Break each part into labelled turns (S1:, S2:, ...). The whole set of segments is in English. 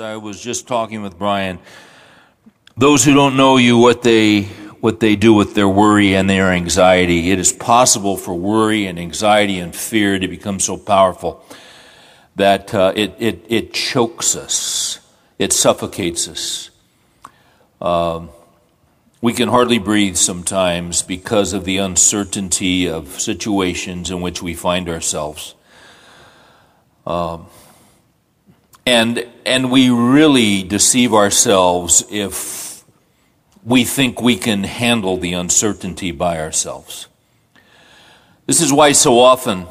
S1: I was just talking with Brian, those who don't know you, what they what they do with their worry and their anxiety. It is possible for worry and anxiety and fear to become so powerful that uh, it, it, it chokes us, it suffocates us. Um, we can hardly breathe sometimes because of the uncertainty of situations in which we find ourselves. Um, and, and we really deceive ourselves if we think we can handle the uncertainty by ourselves. This is why so often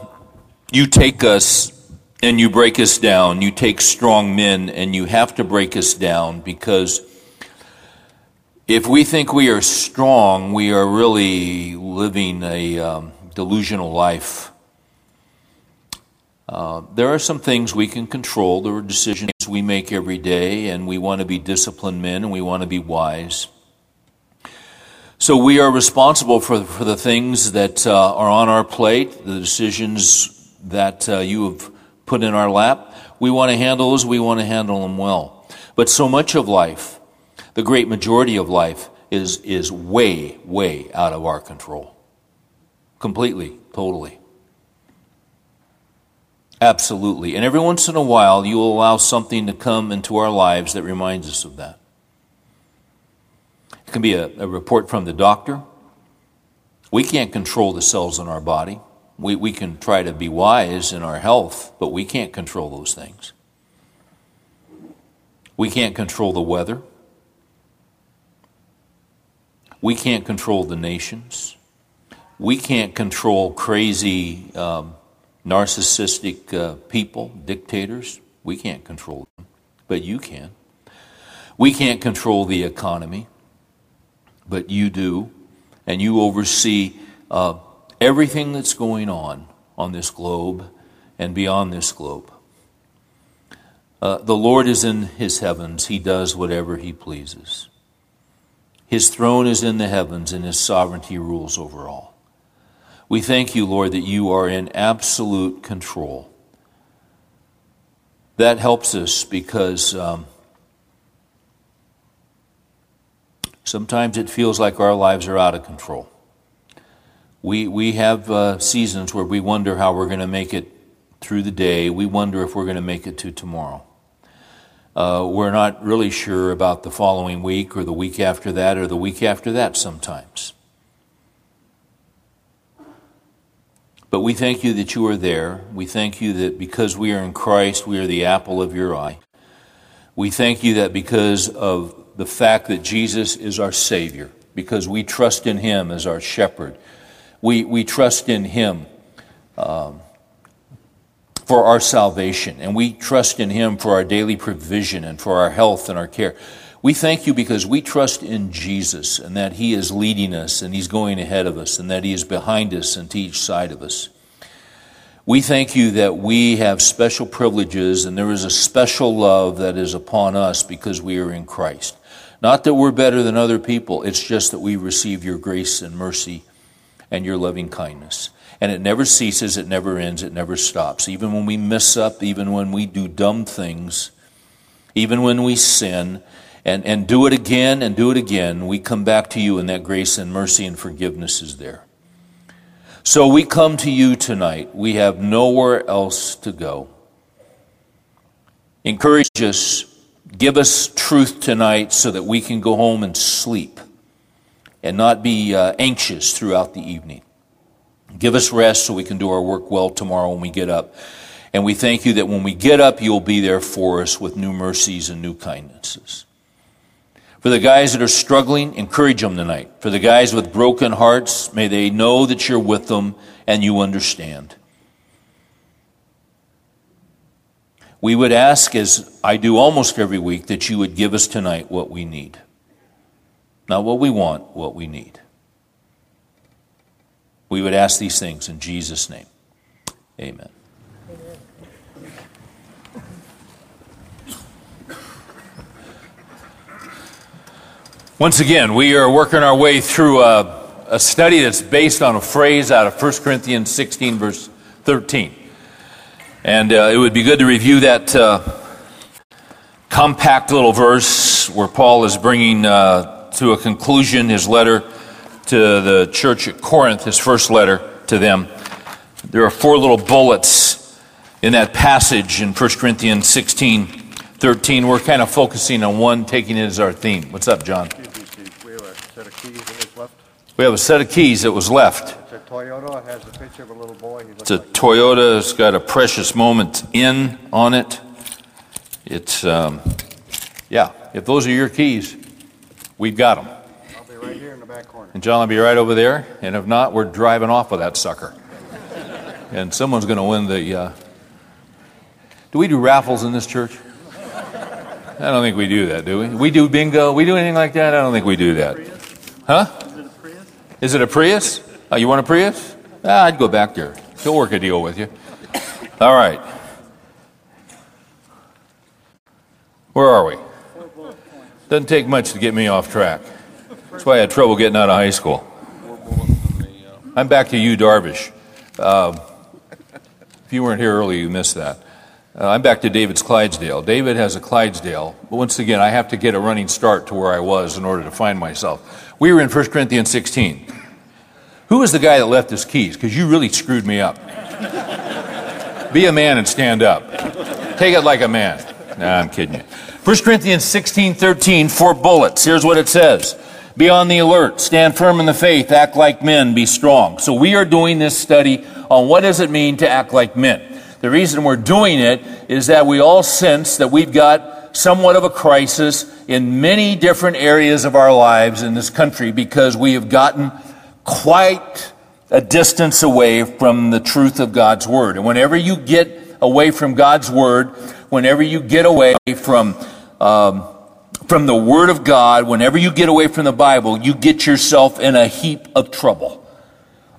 S1: you take us and you break us down. You take strong men and you have to break us down because if we think we are strong, we are really living a um, delusional life. Uh, there are some things we can control. There are decisions we make every day, and we want to be disciplined men and we want to be wise. So we are responsible for, for the things that uh, are on our plate, the decisions that uh, you have put in our lap. We want to handle those, we want to handle them well. But so much of life, the great majority of life is, is way, way out of our control. Completely, totally. Absolutely. And every once in a while, you will allow something to come into our lives that reminds us of that. It can be a, a report from the doctor. We can't control the cells in our body. We, we can try to be wise in our health, but we can't control those things. We can't control the weather. We can't control the nations. We can't control crazy, um, narcissistic uh, people, dictators. We can't control them, but you can. We can't control the economy, but you do, and you oversee uh, everything that's going on on this globe and beyond this globe. Uh, the Lord is in his heavens, he does whatever he pleases. His throne is in the heavens, and his sovereignty rules over all. We thank you, Lord, that you are in absolute control. That helps us because um, sometimes it feels like our lives are out of control. We, we have uh, seasons where we wonder how we're going to make it through the day. We wonder if we're going to make it to tomorrow. Uh, we're not really sure about the following week or the week after that or the week after that sometimes. But we thank you that you are there. We thank you that because we are in Christ, we are the apple of your eye. We thank you that because of the fact that Jesus is our Savior, because we trust in Him as our shepherd, we, we trust in Him. Um, for our salvation, and we trust in Him for our daily provision and for our health and our care. We thank you because we trust in Jesus and that He is leading us and He's going ahead of us and that He is behind us and to each side of us. We thank you that we have special privileges and there is a special love that is upon us because we are in Christ. Not that we're better than other people, it's just that we receive your grace and mercy and your loving kindness. And it never ceases, it never ends, it never stops. Even when we mess up, even when we do dumb things, even when we sin, and, and do it again and do it again, we come back to you, and that grace and mercy and forgiveness is there. So we come to you tonight. We have nowhere else to go. Encourage us, give us truth tonight so that we can go home and sleep and not be uh, anxious throughout the evening. Give us rest so we can do our work well tomorrow when we get up. And we thank you that when we get up, you'll be there for us with new mercies and new kindnesses. For the guys that are struggling, encourage them tonight. For the guys with broken hearts, may they know that you're with them and you understand. We would ask, as I do almost every week, that you would give us tonight what we need. Not what we want, what we need. We would ask these things in Jesus' name. Amen. Once again, we are working our way through a, a, study that's based on a phrase out of 1 Corinthians 16, verse 13. And uh, it would be good to review that uh, compact little verse where Paul is bringing uh, to a conclusion his letter to the church at Corinth, his first letter to them. There are four little bullets in that passage in 1 Corinthians 16 13. We're kind of focusing on one, taking it as our theme. What's up, John?
S2: We have a set of keys that was left.
S1: We have a set of keys that was left.
S2: It's a Toyota. It has a picture of a little boy. He
S1: It's a
S2: like
S1: Toyota. It's got a precious moment in on it. It's, um, yeah, if those are your keys, we've got them.
S2: I'll be right here in the back corner.
S1: And John will be right over there. And if not, we're driving off with that sucker. And someone's going to win the. Uh... Do we do raffles in this church? I don't think we do that, do we? We do bingo. We do anything like that? I don't think we do that. Huh? Is it a Prius? Oh, you want a Prius? Ah, I'd go back there. He'll work a deal with you. All right. Where are we? Doesn't take much to get me off track. That's why I had trouble getting out of high school. I'm back to you, Darvish. Um, if you weren't here early, you missed that. Uh, I'm back to David's Clydesdale. David has a Clydesdale, but once again, I have to get a running start to where I was in order to find myself. We were in 1 Corinthians 16. Who was the guy that left his keys? Because you really screwed me up. Be a man and stand up. Take it like a man. Nah, I'm kidding you. 1 Corinthians 16, 13, four bullets. Here's what it says. Be on the alert, stand firm in the faith, act like men, be strong. So we are doing this study on what does it mean to act like men. The reason we're doing it is that we all sense that we've got somewhat of a crisis in many different areas of our lives in this country because we have gotten quite a distance away from the truth of God's Word. And whenever you get away from God's Word, whenever you get away from, um, from the Word of God, whenever you get away from the Bible, you get yourself in a heap of trouble.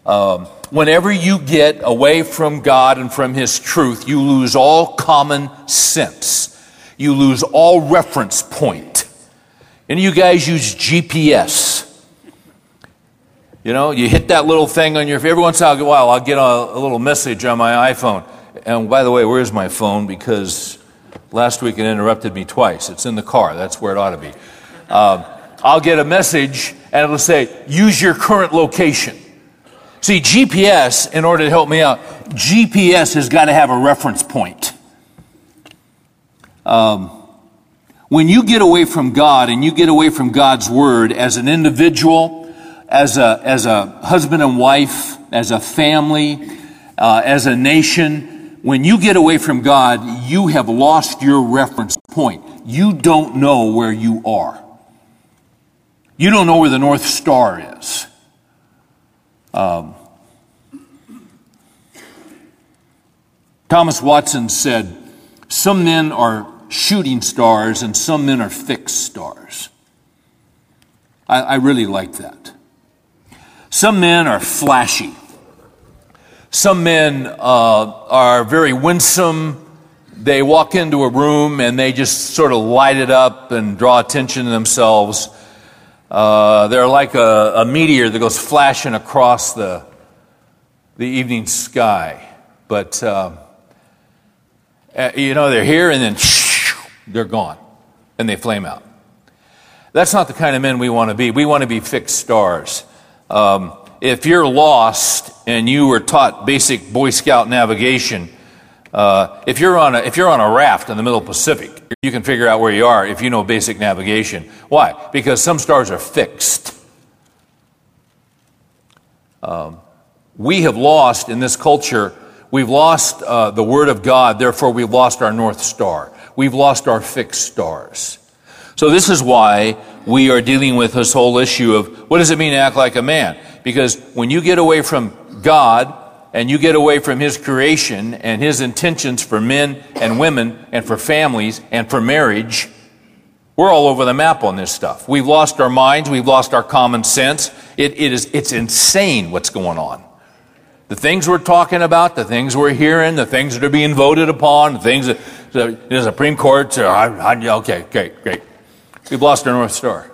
S1: Um, whenever you get away from God and from His truth, you lose all common sense. You lose all reference point. And you guys use GPS. You know, you hit that little thing on your, every once in a while, I'll get a, a little message on my iPhone. And by the way, where's my phone? Because last week it interrupted me twice. It's in the car. That's where it ought to be. Um, I'll get a message and it'll say, use your current location. See, GPS, in order to help me out, GPS has got to have a reference point. Um, when you get away from God and you get away from God's Word as an individual, as a, as a husband and wife, as a family, uh, as a nation, when you get away from God, you have lost your reference point. You don't know where you are. You don't know where the North Star is. Um, Thomas Watson said, Some men are shooting stars and some men are fixed stars. I, I really like that. Some men are flashy. Some men uh, are very winsome. They walk into a room and they just sort of light it up and draw attention to themselves. Uh, they're like a, a, meteor that goes flashing across the, the evening sky. But, uh, you know, they're here and then they're gone and they flame out. That's not the kind of men we want to be. We want to be fixed stars. Um, if you're lost and you were taught basic Boy Scout navigation, uh, if you're on a if you're on a raft in the middle Pacific, you can figure out where you are if you know basic navigation. Why? Because some stars are fixed. Um, we have lost in this culture. We've lost uh, the Word of God. Therefore, we've lost our North Star. We've lost our fixed stars. So this is why we are dealing with this whole issue of what does it mean to act like a man? Because when you get away from God and you get away from His creation and His intentions for men and women and for families and for marriage, we're all over the map on this stuff. We've lost our minds. We've lost our common sense. It, it is, it's insane what's going on. The things we're talking about, the things we're hearing, the things that are being voted upon, the things that the Supreme Court, okay, great, great. We've lost our North Star.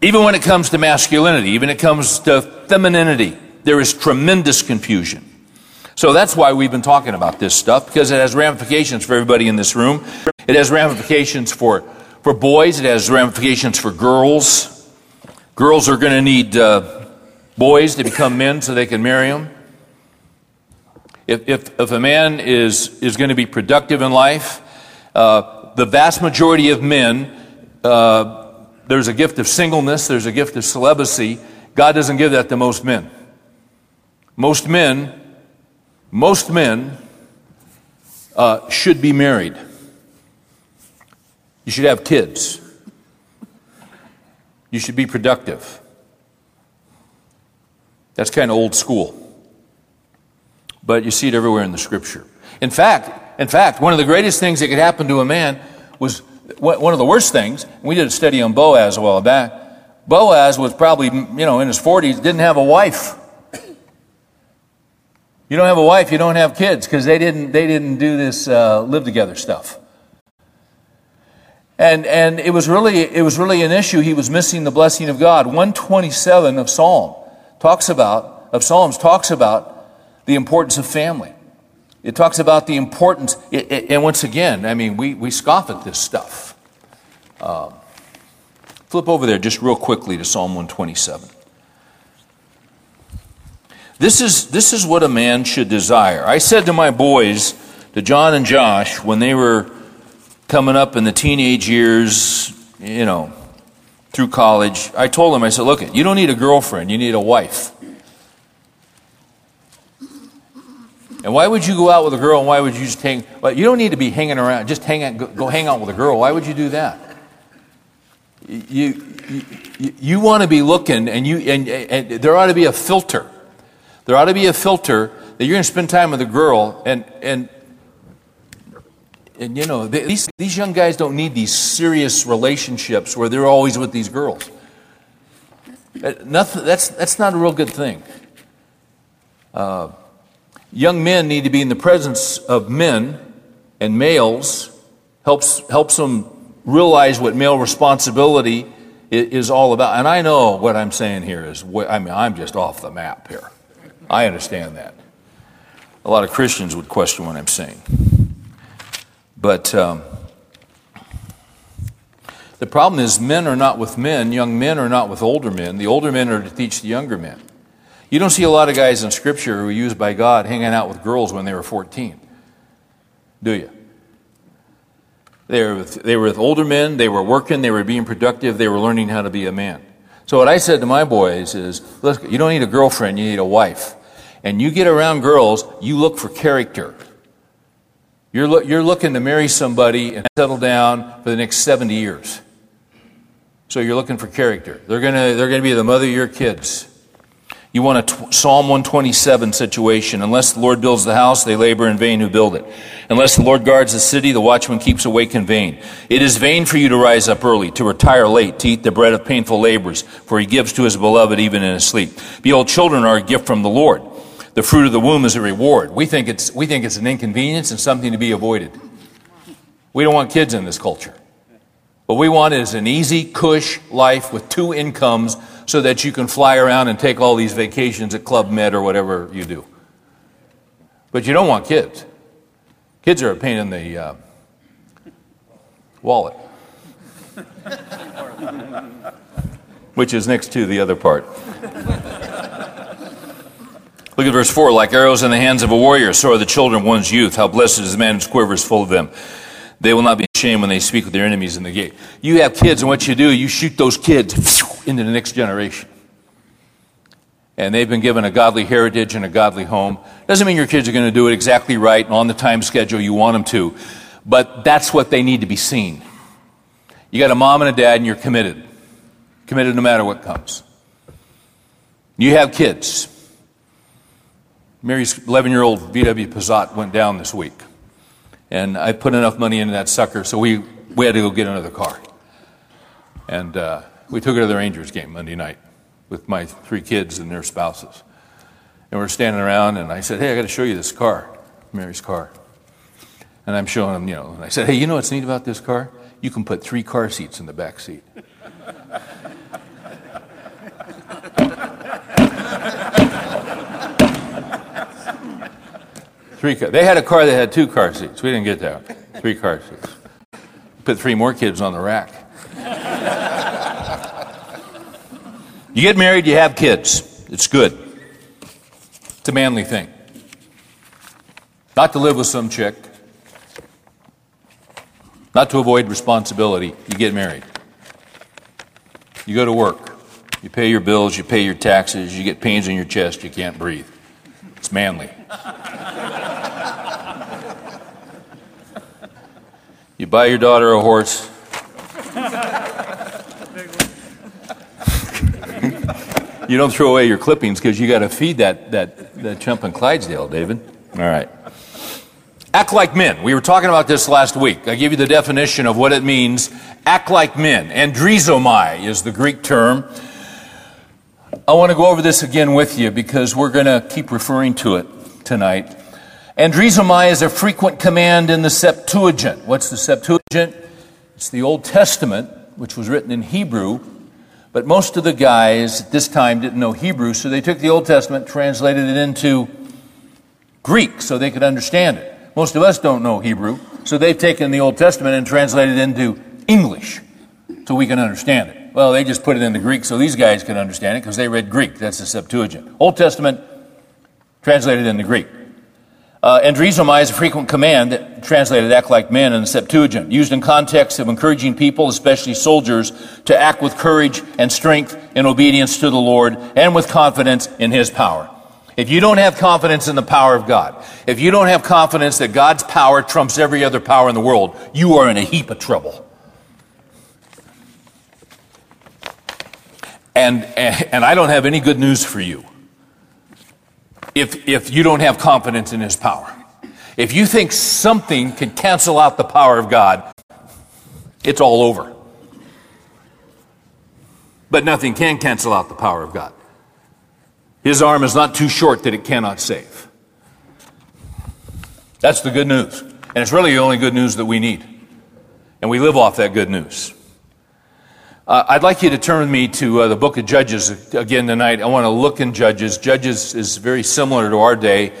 S1: Even when it comes to masculinity, even when it comes to femininity, there is tremendous confusion. So that's why we've been talking about this stuff, because it has ramifications for everybody in this room. It has ramifications for, for boys, it has ramifications for girls. Girls are going to need uh, boys to become men so they can marry them. If, if, if a man is, is going to be productive in life, uh, the vast majority of men, uh, there's a gift of singleness, there's a gift of celibacy. God doesn't give that to most men. Most men, most men uh, should be married. You should have kids. You should be productive. That's kind of old school. But you see it everywhere in the scripture. In fact, in fact, one of the greatest things that could happen to a man was one of the worst things. We did a study on Boaz a while back. Boaz was probably, you know, in his 40s, didn't have a wife. You don't have a wife, you don't have kids because they didn't, they didn't do this uh, live together stuff. And, and it, was really, it was really an issue. He was missing the blessing of God. 127 of Psalm talks about, of Psalms talks about the importance of family. It talks about the importance, it, it, and once again, I mean, we, we scoff at this stuff. Um, flip over there just real quickly to Psalm 127. This is, this is what a man should desire. I said to my boys, to John and Josh, when they were coming up in the teenage years, you know, through college, I told him, I said, look, you don't need a girlfriend, you need a wife. And why would you go out with a girl and why would you just hang? Well, you don't need to be hanging around, just hang out, go, go hang out with a girl. Why would you do that? You, you, you want to be looking, and, you, and, and there ought to be a filter. There ought to be a filter that you're going to spend time with a girl, and, and, and you know, these, these young guys don't need these serious relationships where they're always with these girls. Uh, nothing, that's, that's not a real good thing. Uh, young men need to be in the presence of men and males, helps, helps them realize what male responsibility is all about. And I know what I'm saying here is, I mean, I'm just off the map here. I understand that. A lot of Christians would question what I'm saying. But um, the problem is, men are not with men, young men are not with older men. The older men are to teach the younger men. You don't see a lot of guys in Scripture who were used by God hanging out with girls when they were 14, do you? They were, with, they were with older men, they were working, they were being productive, they were learning how to be a man. So, what I said to my boys is you don't need a girlfriend, you need a wife. And you get around girls, you look for character. You're, lo- you're looking to marry somebody and settle down for the next 70 years. So, you're looking for character. They're going to they're to be the mother of your kids. You want a t- Psalm 127 situation. Unless the Lord builds the house, they labor in vain who build it. Unless the Lord guards the city, the watchman keeps awake in vain. It is vain for you to rise up early, to retire late, to eat the bread of painful labors, for he gives to his beloved even in his sleep. Behold, children are a gift from the Lord. The fruit of the womb is a reward. We think it's, we think it's an inconvenience and something to be avoided. We don't want kids in this culture. What we want is an easy, cush life with two incomes so that you can fly around and take all these vacations at Club Med or whatever you do. But you don't want kids. Kids are a pain in the uh, wallet, which is next to the other part. Look at verse 4. Like arrows in the hands of a warrior, so are the children of one's youth. How blessed is the man whose quiver is full of them. They will not be ashamed when they speak with their enemies in the gate. You have kids, and what you do, you shoot those kids into the next generation. And they've been given a godly heritage and a godly home. Doesn't mean your kids are going to do it exactly right and on the time schedule you want them to, but that's what they need to be seen. You got a mom and a dad, and you're committed. Committed no matter what comes. You have kids. Mary's 11 year old VW Passat went down this week. And I put enough money into that sucker, so we, we had to go get another car. And uh, we took her to the Rangers game Monday night with my three kids and their spouses. And we're standing around, and I said, Hey, I got to show you this car, Mary's car. And I'm showing them, you know, and I said, Hey, you know what's neat about this car? You can put three car seats in the back seat. Three car. They had a car that had two car seats. We didn't get that. Three car seats. put three more kids on the rack. you get married, you have kids. It's good. It's a manly thing. Not to live with some chick, not to avoid responsibility. You get married. You go to work. You pay your bills, you pay your taxes, you get pains in your chest, you can't breathe. It's manly. You buy your daughter a horse. you don't throw away your clippings because you got to feed that, that, that chump in Clydesdale, David. All right. Act like men. We were talking about this last week. I gave you the definition of what it means. Act like men. Andrizomai is the Greek term. I want to go over this again with you because we're going to keep referring to it tonight. Andrizomai is a frequent command in the Septuagint. What's the Septuagint? It's the Old Testament, which was written in Hebrew, but most of the guys at this time didn't know Hebrew, so they took the Old Testament, translated it into Greek so they could understand it. Most of us don't know Hebrew, so they've taken the Old Testament and translated it into English so we can understand it. Well, they just put it into Greek so these guys can understand it because they read Greek. That's the Septuagint. Old Testament translated into Greek. Uh, andrizomai is a frequent command that translated act like men in the Septuagint, used in context of encouraging people, especially soldiers, to act with courage and strength in obedience to the Lord and with confidence in His power. If you don't have confidence in the power of God, if you don't have confidence that God's power trumps every other power in the world, you are in a heap of trouble. And, and I don't have any good news for you if, if you don't have confidence in his power. If you think something can cancel out the power of God, it's all over. But nothing can cancel out the power of God. His arm is not too short that it cannot save. That's the good news. And it's really the only good news that we need. And we live off that good news. Uh, I'd like you to turn with me to uh, the book of Judges again tonight. I want to look in Judges. Judges is very similar to our day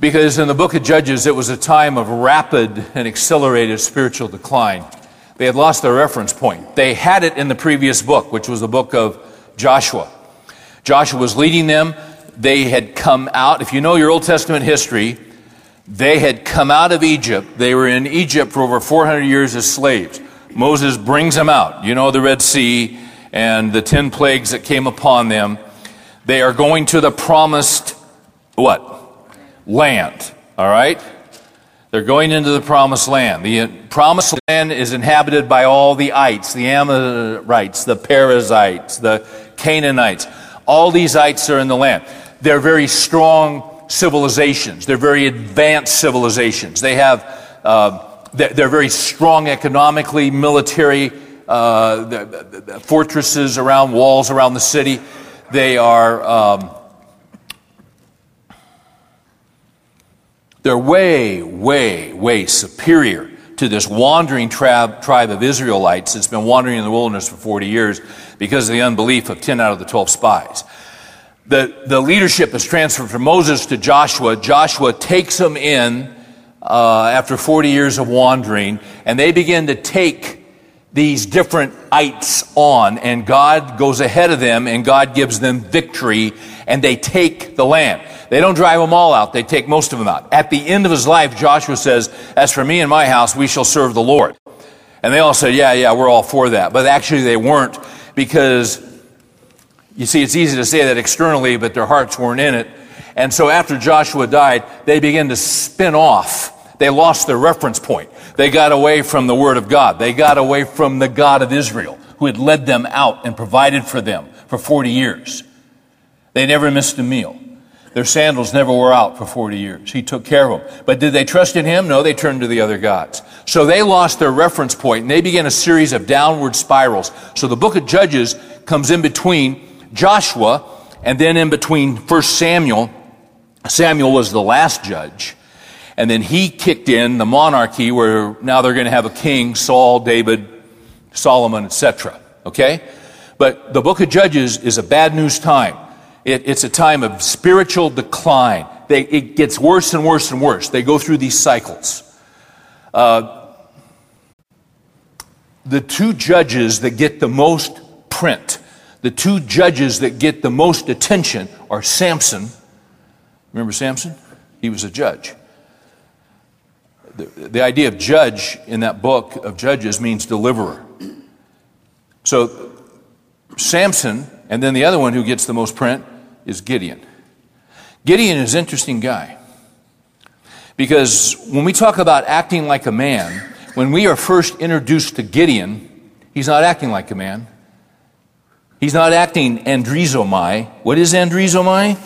S1: because in the book of Judges, it was a time of rapid and accelerated spiritual decline. They had lost their reference point. They had it in the previous book, which was the book of Joshua. Joshua was leading them. They had come out. If you know your Old Testament history, they had come out of Egypt. They were in Egypt for over 400 years as slaves. Moses brings them out. You know the Red Sea and the 10 plagues that came upon them. They are going to the promised what? Land. All right? They're going into the promised land. The promised land is inhabited by all the ites, the Amorites, the Perizzites, the Canaanites. All these ites are in the land. They're very strong civilizations. They're very advanced civilizations. They have uh, they're very strong economically, military, uh, the, the fortresses around walls around the city. They are, um, they're way, way, way superior to this wandering tribe, tribe of Israelites that's been wandering in the wilderness for 40 years because of the unbelief of 10 out of the 12 spies. The, the leadership is transferred from Moses to Joshua. Joshua takes them in uh, after 40 years of wandering, and they begin to take these different ites on, and God goes ahead of them, and God gives them victory, and they take the land. They don't drive them all out, they take most of them out. At the end of his life, Joshua says, As for me and my house, we shall serve the Lord. And they all said, Yeah, yeah, we're all for that. But actually, they weren't because you see, it's easy to say that externally, but their hearts weren't in it. And so after Joshua died, they began to spin off. They lost their reference point. They got away from the Word of God. They got away from the God of Israel, who had led them out and provided for them for 40 years. They never missed a meal. Their sandals never wore out for 40 years. He took care of them. But did they trust in him? No, they turned to the other gods. So they lost their reference point and they began a series of downward spirals. So the book of Judges comes in between Joshua and then in between 1 Samuel Samuel was the last judge. And then he kicked in the monarchy where now they're going to have a king, Saul, David, Solomon, etc. Okay? But the book of Judges is a bad news time. It, it's a time of spiritual decline. They, it gets worse and worse and worse. They go through these cycles. Uh, the two judges that get the most print, the two judges that get the most attention are Samson. Remember Samson? He was a judge. The, idea of judge in that book of Judges means deliverer. So Samson, and then the other one who gets the most print is Gideon. Gideon is an interesting guy. Because when we talk about acting like a man, when we are first introduced to Gideon, he's not acting like a man. He's not acting andrizomai. What is andrizomai?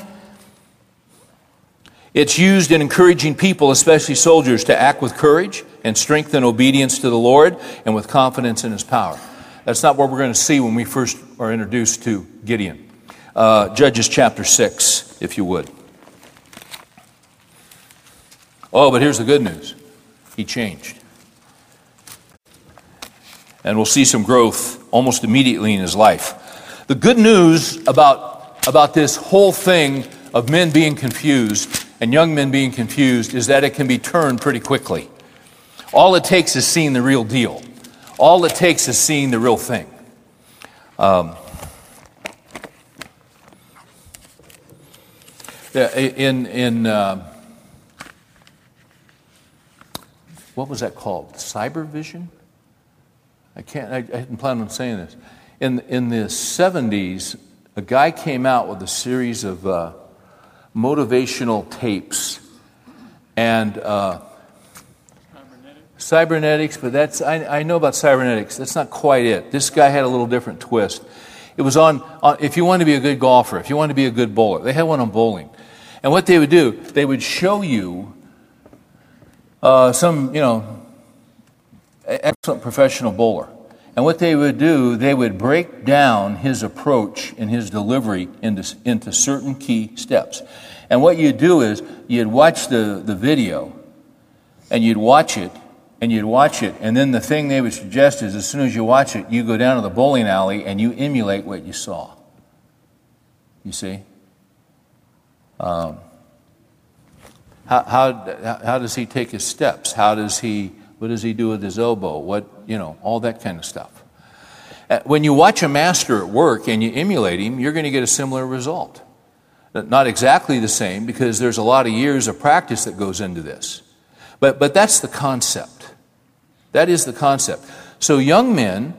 S1: It's used in encouraging people, especially soldiers, to act with courage and strength and obedience to the Lord and with confidence in his power. That's not what we're going to see when we first are introduced to Gideon. Uh, Judges chapter 6, if you would. Oh, but here's the good news he changed. And we'll see some growth almost immediately in his life. The good news about, about this whole thing of men being confused and young men being confused is that it can be turned pretty quickly. All it takes is seeing the real deal. All it takes is seeing the real thing. Um, in in uh, what was that called? Cyber vision? I can't, I, I didn't plan on saying this. In, in the 70s, a guy came out with a series of uh, motivational tapes. And uh, cybernetics. cybernetics, but that's, I, I know about cybernetics. That's not quite it. This guy had a little different twist. It was on, on, if you want to be a good golfer, if you want to be a good bowler, they had one on bowling. And what they would do, they would show you uh, some, you know, excellent professional bowler. And what they would do, they would break down his approach and his delivery into, into certain key steps. And what you'd do is you'd watch the, the video and you'd watch it and you'd watch it. And then the thing they would suggest is as soon as you watch it, you go down to the bowling alley and you emulate what you saw. You see? Um, how, how, how does he take his steps? How does he, what does he do with his elbow? What, you know, all that kind of stuff. Uh, when you watch a master at work and you emulate him, you're going to get a similar result. Not exactly the same because there's a lot of years of practice that goes into this. But, but that's the concept. That is the concept. So young men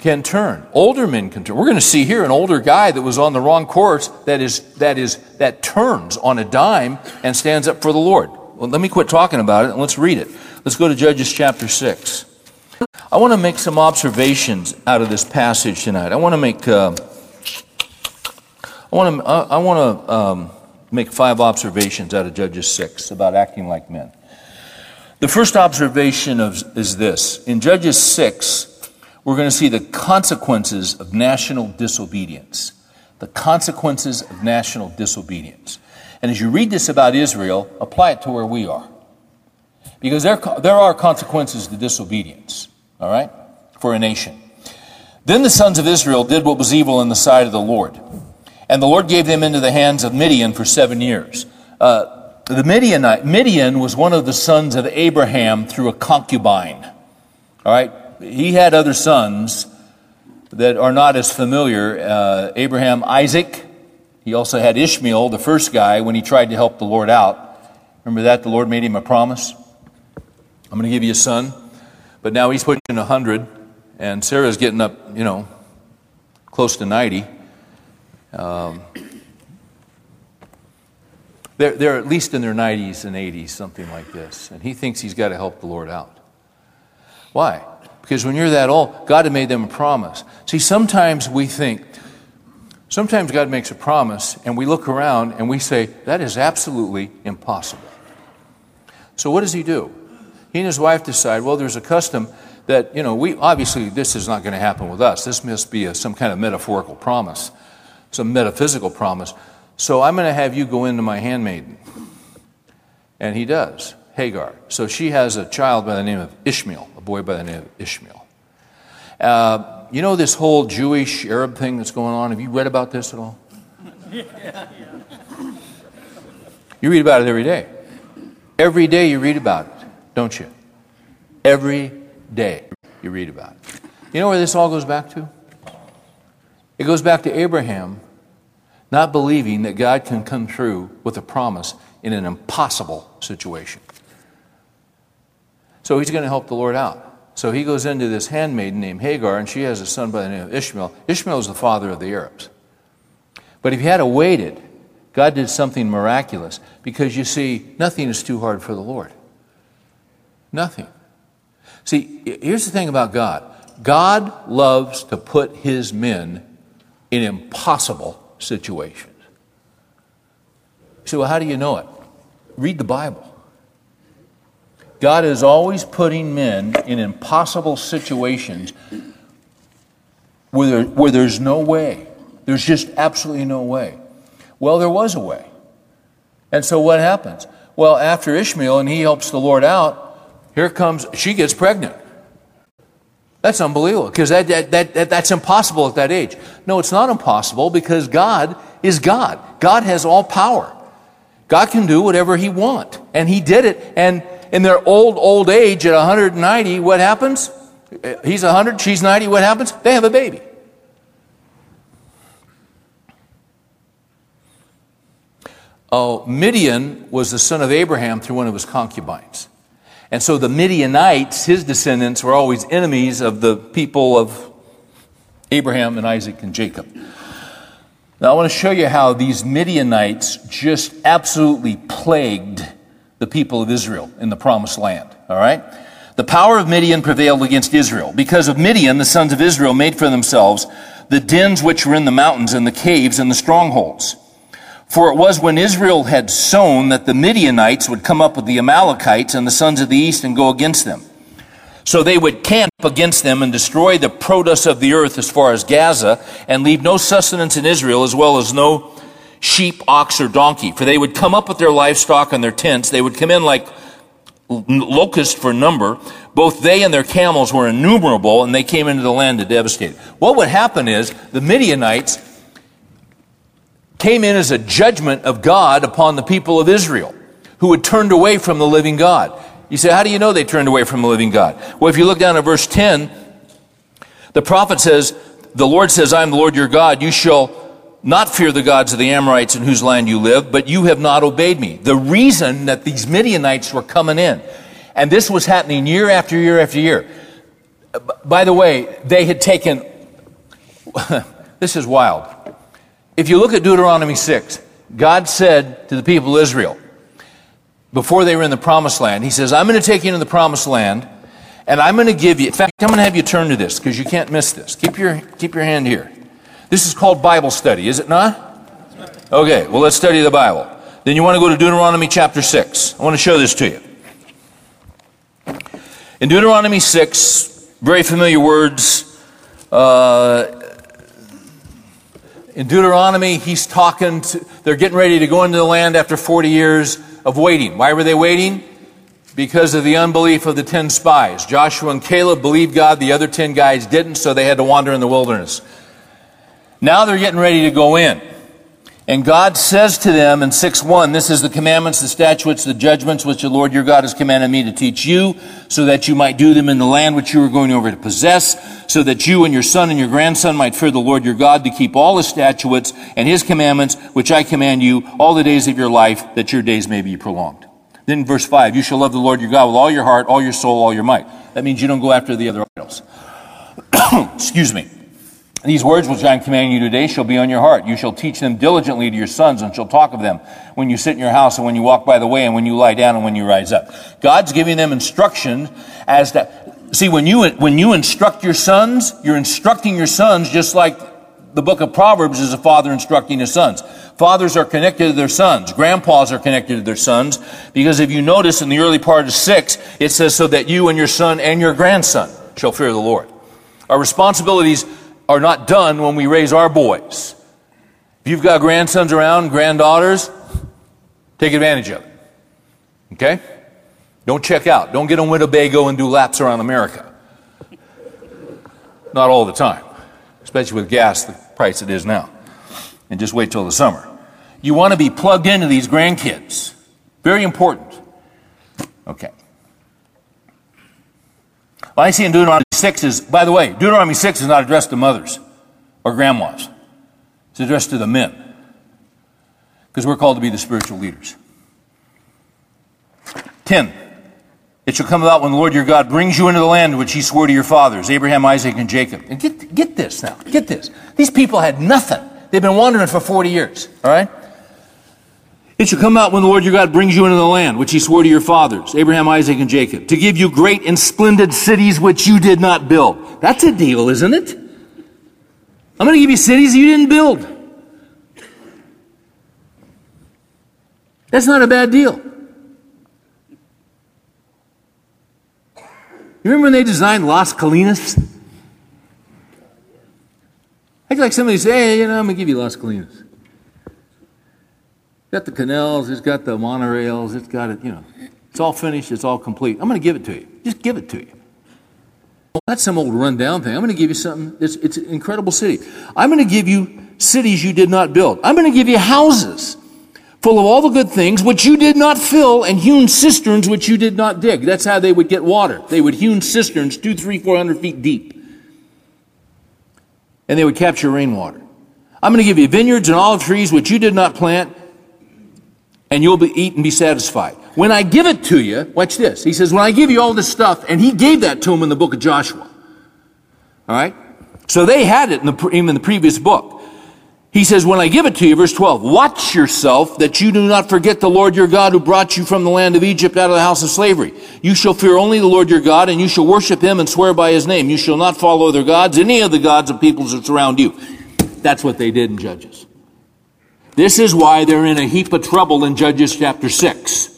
S1: can turn. Older men can turn. We're going to see here an older guy that was on the wrong course that is that is that turns on a dime and stands up for the Lord. Well, let me quit talking about it and let's read it. Let's go to Judges chapter 6. I want to make some observations out of this passage tonight. I want to make uh, I want to I want to um, make five observations out of Judges 6 about acting like men. The first observation of, is this. In Judges 6, we're going to see the consequences of national disobedience. The consequences of national disobedience. And as you read this about Israel, apply it to where we are. Because there, there are consequences to disobedience, all right, for a nation. Then the sons of Israel did what was evil in the sight of the Lord. And the Lord gave them into the hands of Midian for seven years. Uh, the Midianite, Midian was one of the sons of Abraham through a concubine. All right, he had other sons that are not as familiar uh, Abraham, Isaac. He also had Ishmael, the first guy, when he tried to help the Lord out. Remember that? The Lord made him a promise. I'm going to give you a son. But now he's pushing 100, and Sarah's getting up, you know, close to 90. Um, they're, they're at least in their 90s and 80s, something like this. And he thinks he's got to help the Lord out. Why? Because when you're that old, God had made them a promise. See, sometimes we think, sometimes God makes a promise, and we look around and we say, that is absolutely impossible. So what does he do? He and his wife decide, well, there's a custom that, you know, we obviously this is not going to happen with us. This must be a, some kind of metaphorical promise, some metaphysical promise. So I'm going to have you go into my handmaiden. And he does. Hagar. So she has a child by the name of Ishmael, a boy by the name of Ishmael. Uh, you know this whole Jewish Arab thing that's going on? Have you read about this at all? You read about it every day. Every day you read about it, don't you? Every day you read about it. You know where this all goes back to? It goes back to Abraham not believing that God can come through with a promise in an impossible situation. So he's going to help the Lord out. So he goes into this handmaiden named Hagar, and she has a son by the name of Ishmael. Ishmael is the father of the Arabs. But if he had waited, God did something miraculous because you see, nothing is too hard for the Lord. Nothing. See, here's the thing about God God loves to put his men in impossible situations. So, well, how do you know it? Read the Bible. God is always putting men in impossible situations where, there, where there's no way. There's just absolutely no way. Well, there was a way. And so what happens? Well, after Ishmael and he helps the Lord out, here comes, she gets pregnant. That's unbelievable because that, that, that, that's impossible at that age. No, it's not impossible because God is God. God has all power. God can do whatever He wants. And He did it. And in their old, old age at 190, what happens? He's 100, she's 90, what happens? They have a baby. Oh, Midian was the son of Abraham through one of his concubines. And so the Midianites, his descendants, were always enemies of the people of Abraham and Isaac and Jacob. Now, I want to show you how these Midianites just absolutely plagued the people of Israel in the promised land. All right? The power of Midian prevailed against Israel. Because of Midian, the sons of Israel made for themselves the dens which were in the mountains and the caves and the strongholds. For it was when Israel had sown that the Midianites would come up with the Amalekites and the sons of the east and go against them. So they would camp against them and destroy the produce of the earth as far as Gaza and leave no sustenance in Israel as well as no sheep, ox, or donkey. For they would come up with their livestock and their tents. They would come in like locusts for number. Both they and their camels were innumerable and they came into the land to devastate it. What would happen is the Midianites came in as a judgment of God upon the people of Israel who had turned away from the living God. You say, how do you know they turned away from the living God? Well, if you look down at verse 10, the prophet says, The Lord says, I am the Lord your God. You shall not fear the gods of the Amorites in whose land you live, but you have not obeyed me. The reason that these Midianites were coming in, and this was happening year after year after year. By the way, they had taken, this is wild. If you look at Deuteronomy 6, God said to the people of Israel, before they were in the promised land, He says, I'm going to take you into the promised land, and I'm going to give you, in fact, I'm going to have you turn to this because you can't miss this. Keep your, keep your hand here. This is called Bible study, is it not? Okay, well, let's study the Bible. Then you want to go to Deuteronomy chapter 6. I want to show this to you. In Deuteronomy 6, very familiar words. Uh, in Deuteronomy, he's talking to, they're getting ready to go into the land after 40 years of waiting. Why were they waiting? Because of the unbelief of the 10 spies. Joshua and Caleb believed God, the other 10 guys didn't, so they had to wander in the wilderness. Now they're getting ready to go in. And God says to them in 6 1, This is the commandments, the statutes, the judgments which the Lord your God has commanded me to teach you, so that you might do them in the land which you are going over to possess, so that you and your son and your grandson might fear the Lord your God to keep all his statutes and his commandments, which I command you, all the days of your life, that your days may be prolonged. Then verse 5, You shall love the Lord your God with all your heart, all your soul, all your might. That means you don't go after the other idols. Excuse me. These words which I am commanding you today shall be on your heart. You shall teach them diligently to your sons and shall talk of them when you sit in your house and when you walk by the way and when you lie down and when you rise up. God's giving them instruction as to, see, when you, when you instruct your sons, you're instructing your sons just like the book of Proverbs is a father instructing his sons. Fathers are connected to their sons. Grandpas are connected to their sons. Because if you notice in the early part of six, it says so that you and your son and your grandson shall fear the Lord. Our responsibilities are not done when we raise our boys. If you've got grandsons around, granddaughters, take advantage of it. Okay? Don't check out. Don't get on Winnebago and do laps around America. Not all the time, especially with gas the price it is now. And just wait till the summer. You want to be plugged into these grandkids. Very important. Okay. I see in Deuteronomy 6 is, by the way, Deuteronomy 6 is not addressed to mothers or grandmas. It's addressed to the men. Because we're called to be the spiritual leaders. 10. It shall come about when the Lord your God brings you into the land which he swore to your fathers, Abraham, Isaac, and Jacob. And get, get this now. Get this. These people had nothing. They've been wandering for 40 years. All right? It shall come out when the Lord your God brings you into the land which he swore to your fathers, Abraham, Isaac, and Jacob, to give you great and splendid cities which you did not build. That's a deal, isn't it? I'm going to give you cities you didn't build. That's not a bad deal. You remember when they designed Las Colinas? I'd like somebody say, hey, you know, I'm going to give you Las Colinas. Got the canals, it's got the monorails, it's got it, you know. It's all finished, it's all complete. I'm going to give it to you. Just give it to you. That's some old rundown thing. I'm going to give you something. It's, it's an incredible city. I'm going to give you cities you did not build. I'm going to give you houses full of all the good things which you did not fill, and hewn cisterns which you did not dig. That's how they would get water. They would hewn cisterns two, three, four hundred feet deep. And they would capture rainwater. I'm going to give you vineyards and olive trees which you did not plant, and you'll be, eat and be satisfied. When I give it to you, watch this. He says, when I give you all this stuff, and he gave that to them in the book of Joshua. All right? So they had it in the, in the previous book. He says, when I give it to you, verse 12, watch yourself that you do not forget the Lord your God who brought you from the land of Egypt out of the house of slavery. You shall fear only the Lord your God and you shall worship him and swear by his name. You shall not follow other gods, any of the gods of peoples that surround you. That's what they did in Judges. This is why they're in a heap of trouble in Judges chapter 6.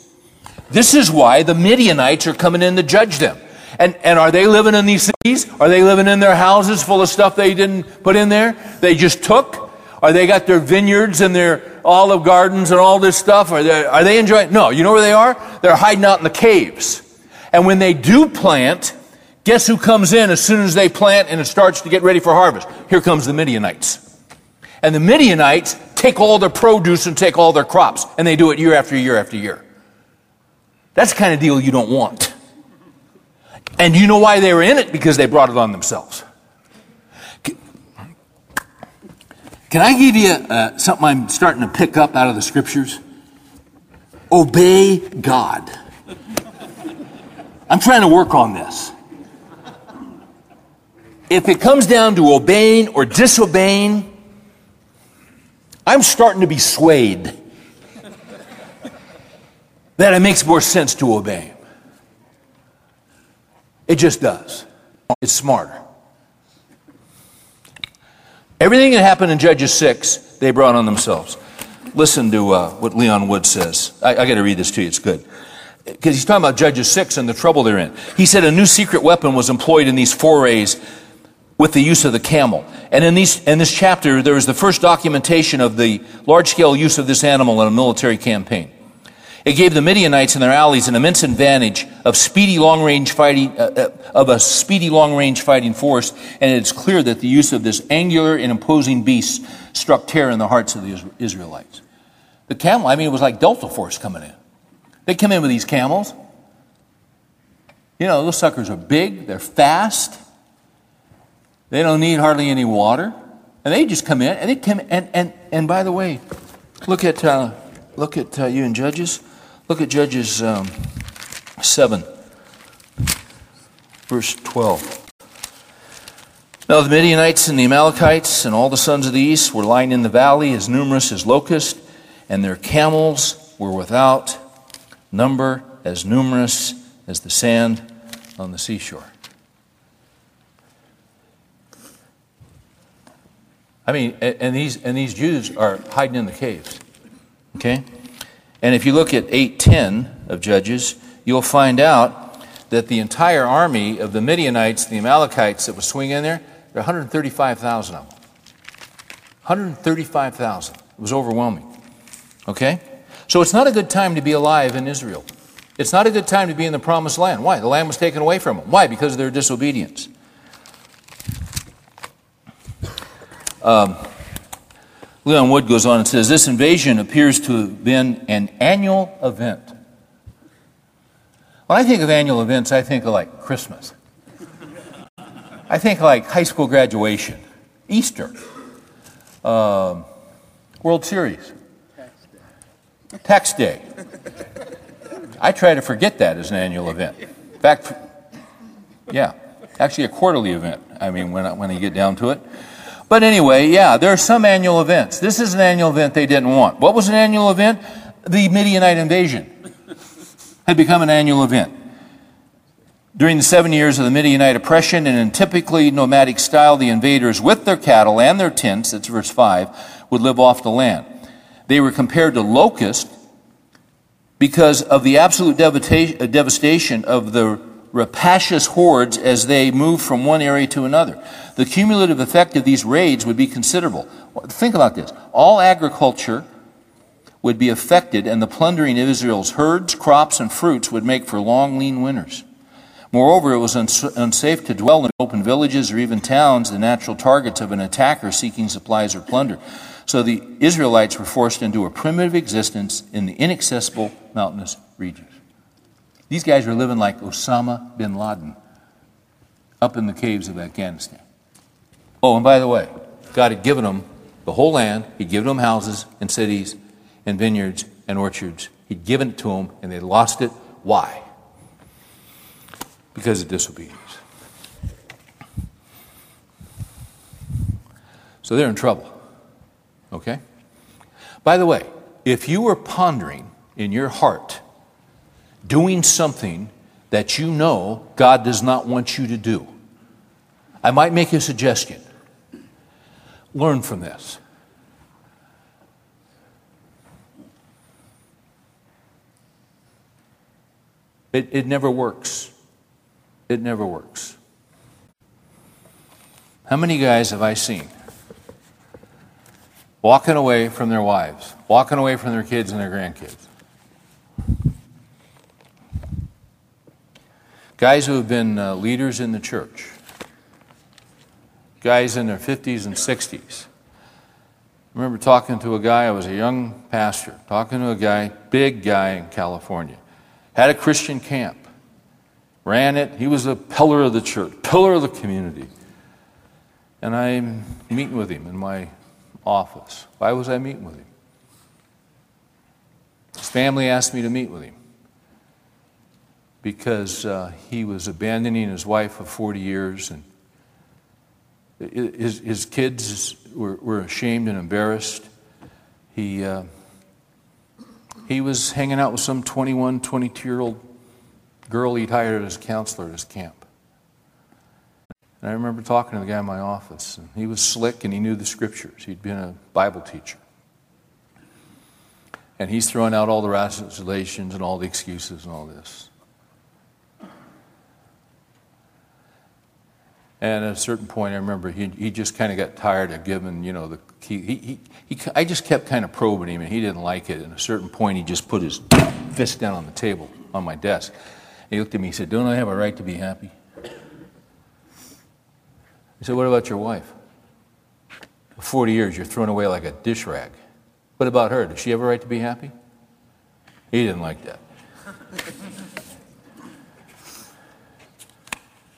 S1: This is why the Midianites are coming in to judge them. And, and are they living in these cities? Are they living in their houses full of stuff they didn't put in there? They just took? Are they got their vineyards and their olive gardens and all this stuff? Are they, are they enjoying? No. You know where they are? They're hiding out in the caves. And when they do plant, guess who comes in as soon as they plant and it starts to get ready for harvest? Here comes the Midianites. And the Midianites take all their produce and take all their crops. And they do it year after year after year. That's the kind of deal you don't want. And you know why they were in it? Because they brought it on themselves. Can I give you uh, something I'm starting to pick up out of the scriptures? Obey God. I'm trying to work on this. If it comes down to obeying or disobeying, I'm starting to be swayed that it makes more sense to obey Him. It just does. It's smarter. Everything that happened in Judges 6, they brought on themselves. Listen to uh, what Leon Wood says. I, I got to read this to you, it's good. Because he's talking about Judges 6 and the trouble they're in. He said a new secret weapon was employed in these forays with the use of the camel. And in, these, in this chapter, there is the first documentation of the large scale use of this animal in a military campaign. It gave the Midianites and their allies an immense advantage of speedy long range fighting, uh, uh, of a speedy long range fighting force, and it's clear that the use of this angular and imposing beast struck terror in the hearts of the Israelites. The camel, I mean, it was like Delta Force coming in. They come in with these camels. You know, those suckers are big, they're fast, they don't need hardly any water, and they just come in, and they come, and, and, and by the way, look at, uh, look at uh, you in Judges. Look at Judges um, 7, verse 12. Now the Midianites and the Amalekites and all the sons of the east were lying in the valley as numerous as locusts, and their camels were without number as numerous as the sand on the seashore. I mean, and these, and these Jews are hiding in the caves. Okay? And if you look at 810 of Judges, you'll find out that the entire army of the Midianites, the Amalekites that was swinging in there, there are 135,000 of them. 135,000. It was overwhelming. Okay? So it's not a good time to be alive in Israel. It's not a good time to be in the promised land. Why? The land was taken away from them. Why? Because of their disobedience. Um, Leon Wood goes on and says this invasion appears to have been an annual event. When I think of annual events, I think of like Christmas. I think like high school graduation, Easter, um, World Series, Tax Day. I try to forget that as an annual event. In fact, yeah, actually a quarterly event. I mean, when I, when I get down to it. But anyway, yeah, there are some annual events. This is an annual event they didn't want. What was an annual event? The Midianite invasion had become an annual event. During the seven years of the Midianite oppression, and in typically nomadic style, the invaders, with their cattle and their tents, that's verse 5, would live off the land. They were compared to locusts because of the absolute devastation of the rapacious hordes as they moved from one area to another. The cumulative effect of these raids would be considerable. Think about this. All agriculture would be affected, and the plundering of Israel's herds, crops, and fruits would make for long, lean winters. Moreover, it was uns- unsafe to dwell in open villages or even towns, the natural targets of an attacker seeking supplies or plunder. So the Israelites were forced into a primitive existence in the inaccessible mountainous regions. These guys were living like Osama bin Laden up in the caves of Afghanistan. Oh, and by the way, God had given them the whole land, He'd given them houses and cities and vineyards and orchards. He'd given it to them, and they lost it. Why? Because of disobedience. So they're in trouble. Okay? By the way, if you were pondering in your heart doing something that you know God does not want you to do, I might make a suggestion. Learn from this. It, it never works. It never works. How many guys have I seen walking away from their wives, walking away from their kids and their grandkids? Guys who have been uh, leaders in the church, guys in their 50s and 60s. I remember talking to a guy, I was a young pastor, talking to a guy, big guy in California had a Christian camp, ran it. He was a pillar of the church, pillar of the community. And I'm meeting with him in my office. Why was I meeting with him? His family asked me to meet with him because uh, he was abandoning his wife of 40 years and his, his kids were, were ashamed and embarrassed. He, uh, he was hanging out with some 21, 22 year old girl he'd hired as a counselor at his camp. And I remember talking to the guy in my office, and he was slick and he knew the scriptures. He'd been a Bible teacher. And he's throwing out all the rationalizations and all the excuses and all this. And at a certain point, I remember he, he just kind of got tired of giving, you know, the key. He, he, he, I just kept kind of probing him, and he didn't like it. And at a certain point, he just put his fist down on the table on my desk. He looked at me, he said, Don't I have a right to be happy? I said, What about your wife? For 40 years, you're thrown away like a dish rag. What about her? Does she have a right to be happy? He didn't like that.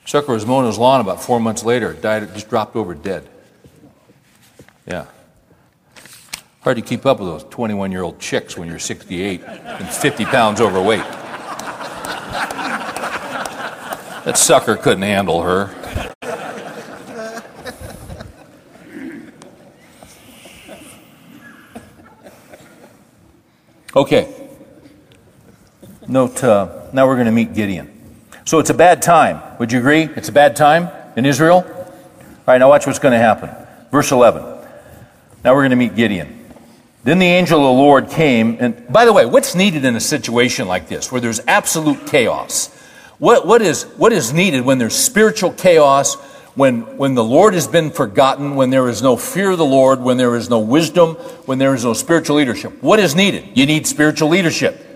S1: Sucker was mowing his lawn about four months later, died, just dropped over dead. Yeah. Hard to keep up with those 21 year old chicks when you're 68 and 50 pounds overweight. That sucker couldn't handle her. Okay. Note, uh, now we're going to meet Gideon. So it's a bad time. Would you agree? It's a bad time in Israel? All right, now watch what's going to happen. Verse 11. Now we're going to meet Gideon. Then the angel of the Lord came, and by the way, what's needed in a situation like this where there's absolute chaos? What, what, is, what is needed when there's spiritual chaos, when, when the Lord has been forgotten, when there is no fear of the Lord, when there is no wisdom, when there is no spiritual leadership? What is needed? You need spiritual leadership.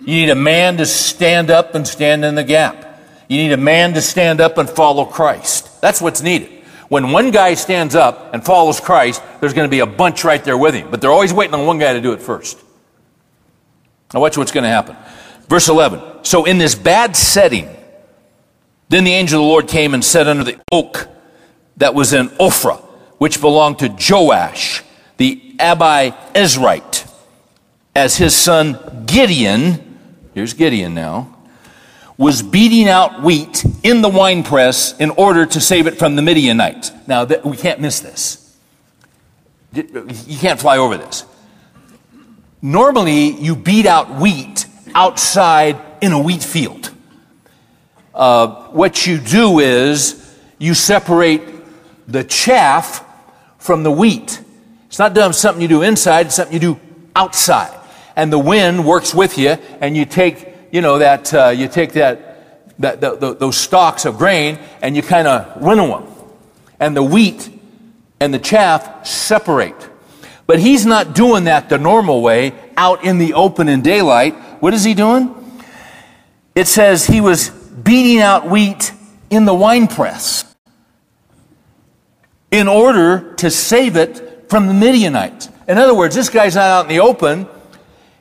S1: You need a man to stand up and stand in the gap. You need a man to stand up and follow Christ. That's what's needed. When one guy stands up and follows Christ, there's going to be a bunch right there with him. But they're always waiting on one guy to do it first. Now, watch what's going to happen. Verse 11. So, in this bad setting, Then the angel of the Lord came and sat under the oak that was in Ophrah, which belonged to Joash, the Abiezrite, as his son Gideon, here's Gideon now, was beating out wheat in the winepress in order to save it from the Midianites. Now, th- we can't miss this. You can't fly over this. Normally, you beat out wheat outside in a wheat field. Uh, what you do is you separate the chaff from the wheat. It's not something you do inside, it's something you do outside. And the wind works with you, and you take, you know, that, uh, you take that, that the, the, those stalks of grain, and you kind of winnow them. And the wheat and the chaff separate. But he's not doing that the normal way, out in the open in daylight. What is he doing? It says he was beating out wheat in the winepress in order to save it from the Midianites. In other words, this guy's not out in the open.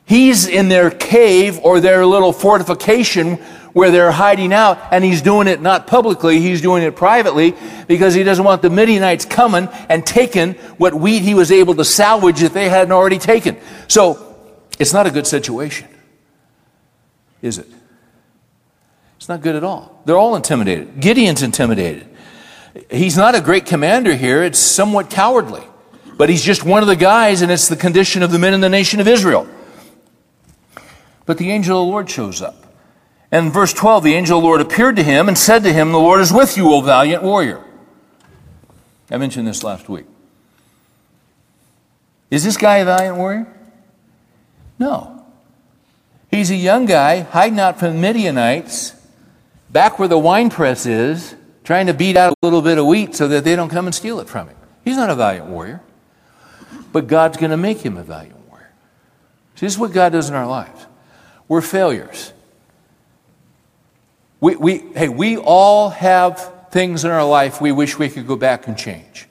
S1: He's in their cave or their little fortification where they're hiding out, and he's doing it not publicly, he's doing it privately because he doesn't want the Midianites coming and taking what wheat he was able to salvage that they hadn't already taken. So it's not a good situation, is it? It's not good at all. They're all intimidated. Gideon's intimidated. He's not a great commander here, it's somewhat cowardly. But he's just one of the guys, and it's the condition of the men in the nation of Israel. But the angel of the Lord shows up. And verse 12, the angel of the Lord appeared to him and said to him, The Lord is with you, O valiant warrior. I mentioned this last week. Is this guy a valiant warrior? No. He's a young guy hiding out from the Midianites, back where the wine press is, trying to beat out a little bit of wheat so that they don't come and steal it from him. He's not a valiant warrior. But God's going to make him a valiant warrior. See, this is what God does in our lives. We're failures. We, we, hey, we all have things in our life we wish we could go back and change.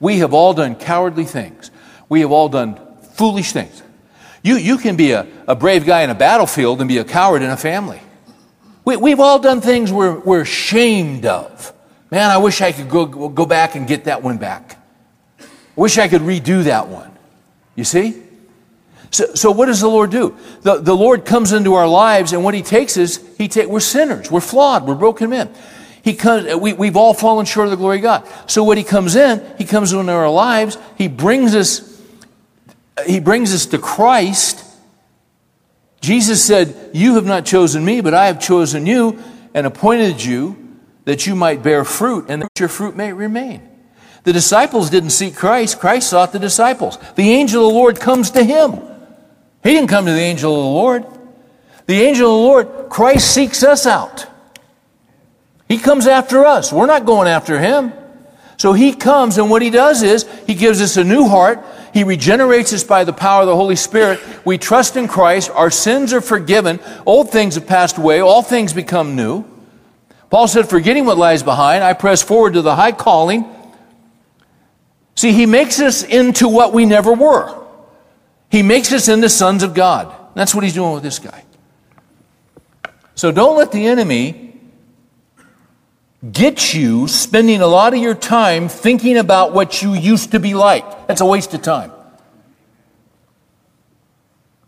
S1: We have all done cowardly things. We have all done foolish things. You, you can be a, a brave guy in a battlefield and be a coward in a family. We, we've all done things we're, we're ashamed of. Man, I wish I could go, go back and get that one back. I wish I could redo that one. You see? So, so what does the Lord do? The, the Lord comes into our lives, and what He takes is, he take, we're sinners, we're flawed, we're broken men. He comes, we, we've all fallen short of the glory of God. So when He comes in, He comes into our lives, He brings us, He brings us to Christ. Jesus said, You have not chosen me, but I have chosen you and appointed you that you might bear fruit and that your fruit may remain. The disciples didn't seek Christ, Christ sought the disciples. The angel of the Lord comes to him. He didn't come to the angel of the Lord. The angel of the Lord, Christ seeks us out. He comes after us. We're not going after him. So he comes, and what he does is he gives us a new heart. He regenerates us by the power of the Holy Spirit. We trust in Christ. Our sins are forgiven. Old things have passed away. All things become new. Paul said, Forgetting what lies behind, I press forward to the high calling. See, he makes us into what we never were. He makes us into sons of God. That's what he's doing with this guy. So don't let the enemy get you spending a lot of your time thinking about what you used to be like. That's a waste of time.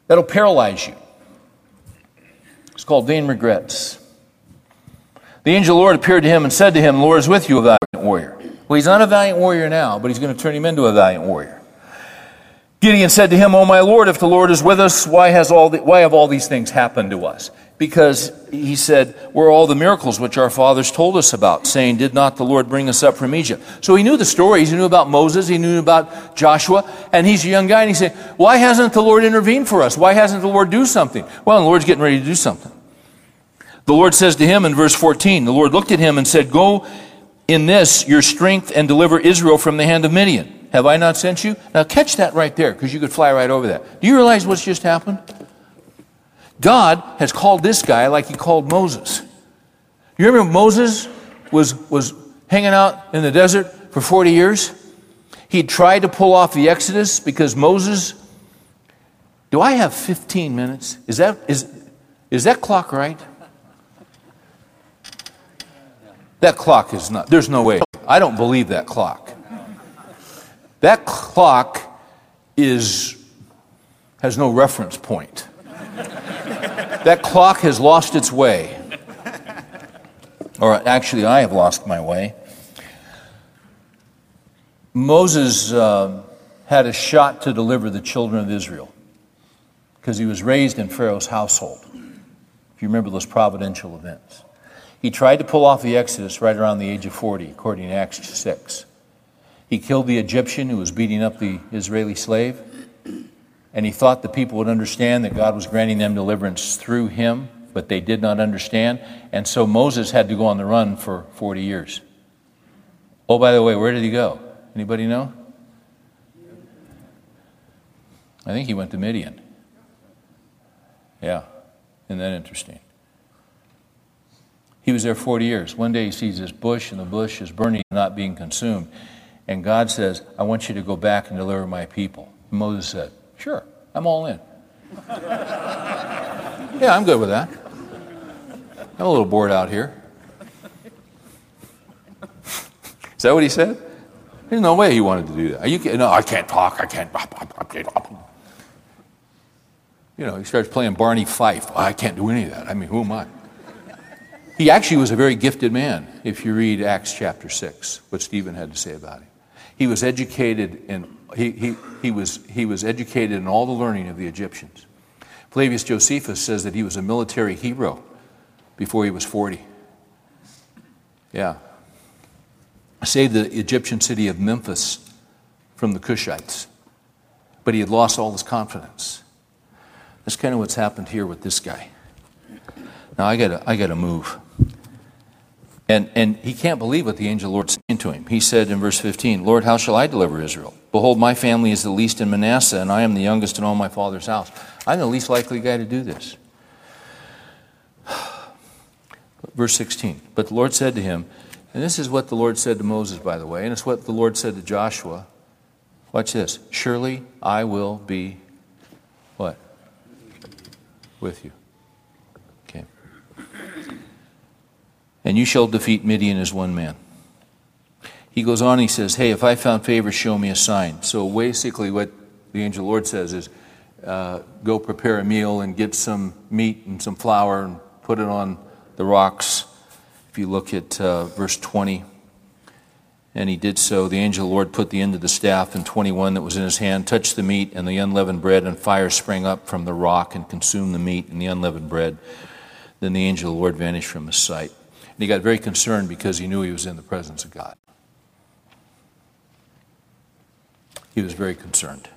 S1: That'll paralyze you. It's called vain regrets. The angel the Lord appeared to him and said to him, Lord is with you, a valiant warrior. Well, he's not a valiant warrior now, but he's going to turn him into a valiant warrior. Gideon said to him, O my Lord, if the Lord is with us, why, has all the, why have all these things happened to us? Because he said, Were all the miracles which our fathers told us about, saying, Did not the Lord bring us up from Egypt? So he knew the stories. He knew about Moses. He knew about Joshua. And he's a young guy, and he said, Why hasn't the Lord intervened for us? Why hasn't the Lord do something? Well, the Lord's getting ready to do something. The Lord says to him in verse 14, The Lord looked at him and said, Go in this your strength and deliver Israel from the hand of Midian. Have I not sent you? Now catch that right there because you could fly right over that. Do you realize what's just happened? God has called this guy like he called Moses. You remember Moses was, was hanging out in the desert for 40 years? He tried to pull off the Exodus because Moses. Do I have 15 minutes? Is that, is, is that clock right? That clock is not, there's no way. I don't believe that clock. That clock is, has no reference point. That clock has lost its way. Or actually, I have lost my way. Moses uh, had a shot to deliver the children of Israel because he was raised in Pharaoh's household. If you remember those providential events, he tried to pull off the Exodus right around the age of 40, according to Acts 6. He killed the Egyptian who was beating up the Israeli slave, and he thought the people would understand that God was granting them deliverance through him, but they did not understand, and so Moses had to go on the run for 40 years. Oh, by the way, where did he go? Anybody know? I think he went to Midian. Yeah, isn't that interesting? He was there 40 years. One day he sees this bush, and the bush is burning and not being consumed. And God says, I want you to go back and deliver my people. And Moses said, Sure, I'm all in. yeah, I'm good with that. I'm a little bored out here. Is that what he said? There's no way he wanted to do that. You, no, I can't talk. I can't. You know, he starts playing Barney Fife. I can't do any of that. I mean, who am I? He actually was a very gifted man, if you read Acts chapter 6, what Stephen had to say about him. He was educated in, he, he, he, was, he was educated in all the learning of the Egyptians. Flavius Josephus says that he was a military hero before he was 40. Yeah. Saved the Egyptian city of Memphis from the Cushites. But he had lost all his confidence. That's kind of what's happened here with this guy. Now I gotta I gotta move. And and he can't believe what the angel of the Lord said to him. He said in verse 15, Lord, how shall I deliver Israel? Behold, my family is the least in Manasseh, and I am the youngest in all my father's house. I'm the least likely guy to do this. Verse 16. But the Lord said to him, and this is what the Lord said to Moses, by the way, and it's what the Lord said to Joshua. Watch this. Surely I will be what? With you. And you shall defeat Midian as one man. He goes on, he says, Hey, if I found favor, show me a sign. So basically, what the angel Lord says is, uh, Go prepare a meal and get some meat and some flour and put it on the rocks. If you look at uh, verse 20, and he did so. The angel of the Lord put the end of the staff and 21 that was in his hand, touched the meat and the unleavened bread, and fire sprang up from the rock and consumed the meat and the unleavened bread. Then the angel of the Lord vanished from his sight. And he got very concerned because he knew he was in the presence of God. He was very concerned.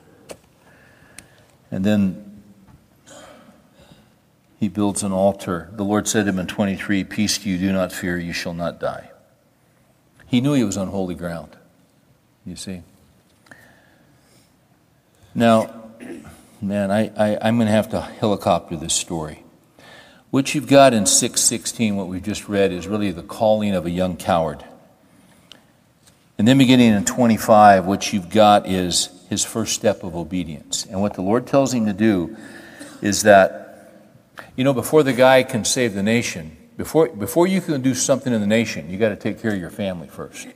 S1: And then he builds an altar. The Lord said to him in 23 Peace to you, do not fear, you shall not die. He knew he was on holy ground, you see. Now, man, I, I, am going to have to helicopter this story. What you've got in 616, what we've just read, is really the calling of a young coward. And then beginning in 25, what you've got is his first step of obedience. And what the Lord tells him to do is that, you know, before the guy can save the nation, before, before you can do something in the nation, you got to take care of your family first.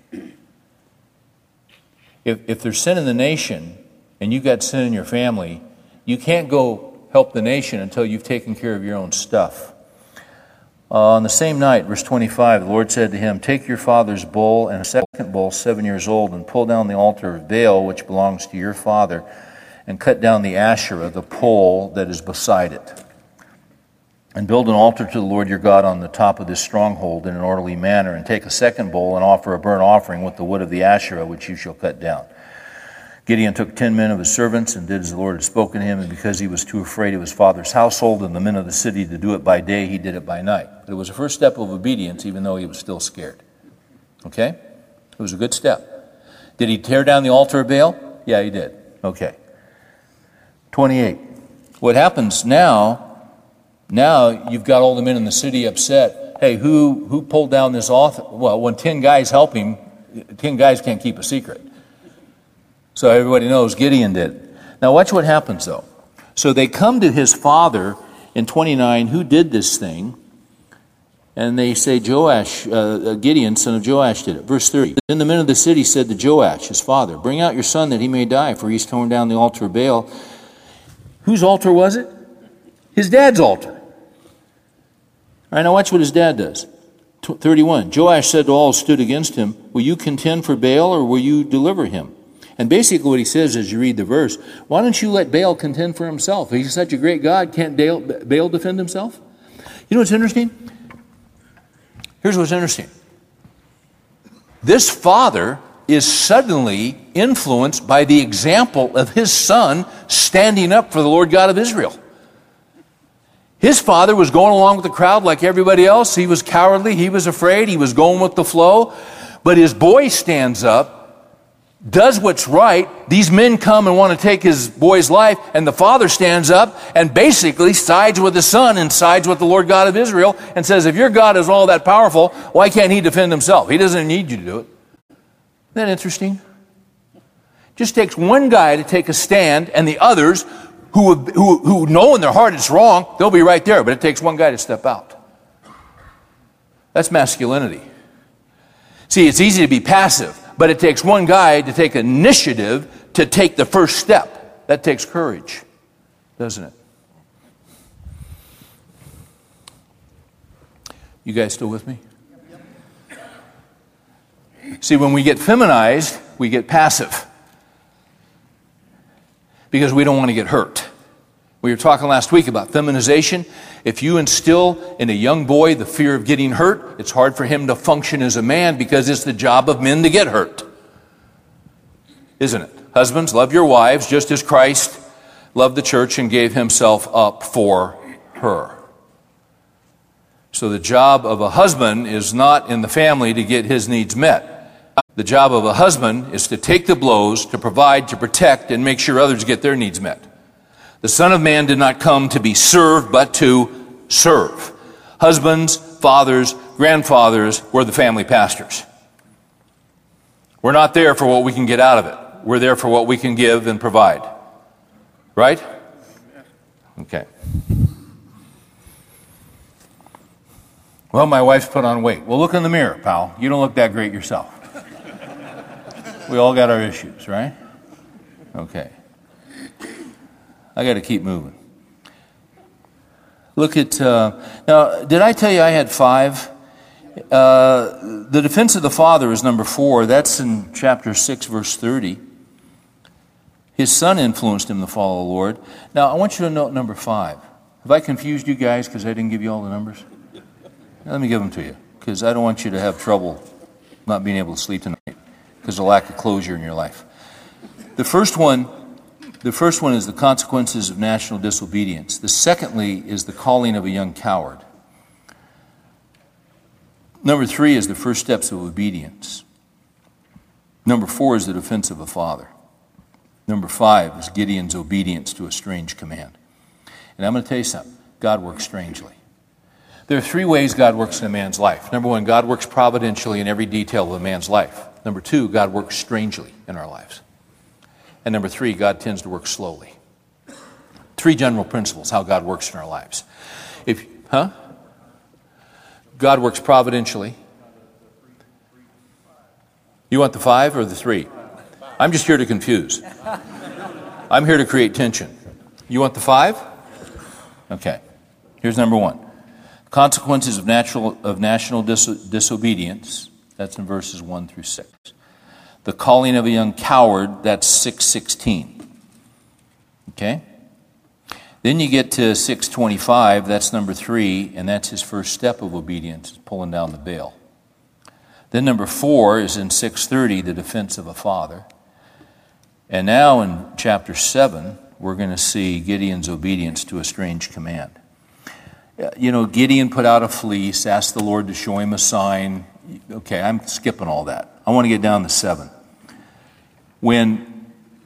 S1: If, if there's sin in the nation and you've got sin in your family, you can't go help the nation until you've taken care of your own stuff. Uh, on the same night, verse 25, the Lord said to him, Take your father's bull and a second bull, seven years old, and pull down the altar of Baal, which belongs to your father, and cut down the Asherah, the pole that is beside it and build an altar to the Lord your God on the top of this stronghold in an orderly manner, and take a second bowl and offer a burnt offering with the wood of the Asherah, which you shall cut down. Gideon took ten men of his servants and did as the Lord had spoken to him, and because he was too afraid of his father's household and the men of the city to do it by day, he did it by night. But it was a first step of obedience, even though he was still scared. Okay? It was a good step. Did he tear down the altar of Baal? Yeah, he did. Okay. 28. What happens now now you've got all the men in the city upset. Hey, who, who pulled down this author? Well, when 10 guys help him, 10 guys can't keep a secret. So everybody knows Gideon did. Now, watch what happens though. So they come to his father in 29, who did this thing? And they say Joash, uh, uh, Gideon, son of Joash, did it. Verse 30. Then the men of the city said to Joash, his father, Bring out your son that he may die, for he's torn down the altar of Baal. Whose altar was it? His dad's altar. All right, now watch what his dad does. 31. Joash said to all who stood against him, Will you contend for Baal or will you deliver him? And basically, what he says as you read the verse, why don't you let Baal contend for himself? He's such a great God, can't Baal defend himself? You know what's interesting? Here's what's interesting this father is suddenly influenced by the example of his son standing up for the Lord God of Israel. His father was going along with the crowd like everybody else. He was cowardly, he was afraid, he was going with the flow. But his boy stands up does what's right. These men come and want to take his boy's life, and the father stands up and basically sides with the son and sides with the Lord God of Israel and says, If your God is all that powerful, why can't he defend himself? He doesn't need you to do it. Isn't that interesting? Just takes one guy to take a stand, and the others who, who, who know in their heart it's wrong, they'll be right there, but it takes one guy to step out. That's masculinity. See, it's easy to be passive. But it takes one guy to take initiative to take the first step. That takes courage, doesn't it? You guys still with me? See, when we get feminized, we get passive because we don't want to get hurt. We were talking last week about feminization. If you instill in a young boy the fear of getting hurt, it's hard for him to function as a man because it's the job of men to get hurt. Isn't it? Husbands, love your wives just as Christ loved the church and gave himself up for her. So the job of a husband is not in the family to get his needs met. The job of a husband is to take the blows, to provide, to protect, and make sure others get their needs met. The Son of Man did not come to be served, but to serve. Husbands, fathers, grandfathers were the family pastors. We're not there for what we can get out of it. We're there for what we can give and provide. Right? Okay. Well, my wife's put on weight. Well, look in the mirror, pal. You don't look that great yourself. we all got our issues, right? Okay. I got to keep moving. Look at, uh, now, did I tell you I had five? Uh, the defense of the Father is number four. That's in chapter 6, verse 30. His son influenced him to follow the Lord. Now, I want you to note number five. Have I confused you guys because I didn't give you all the numbers? Now, let me give them to you because I don't want you to have trouble not being able to sleep tonight because of lack of closure in your life. The first one the first one is the consequences of national disobedience. The secondly is the calling of a young coward. Number three is the first steps of obedience. Number four is the defense of a father. Number five is Gideon's obedience to a strange command. And I'm going to tell you something God works strangely. There are three ways God works in a man's life. Number one, God works providentially in every detail of a man's life. Number two, God works strangely in our lives. And number three, God tends to work slowly. Three general principles how God works in our lives. If, huh? God works providentially. You want the five or the three? I'm just here to confuse. I'm here to create tension. You want the five? Okay. Here's number one consequences of, natural, of national dis- disobedience. That's in verses 1 through 6 the calling of a young coward, that's 616. Okay? Then you get to 625, that's number three, and that's his first step of obedience, pulling down the veil. Then number four is in 630, the defense of a father. And now in chapter 7, we're going to see Gideon's obedience to a strange command. Uh, you know, Gideon put out a fleece, asked the Lord to show him a sign. Okay, I'm skipping all that. I want to get down to seven. When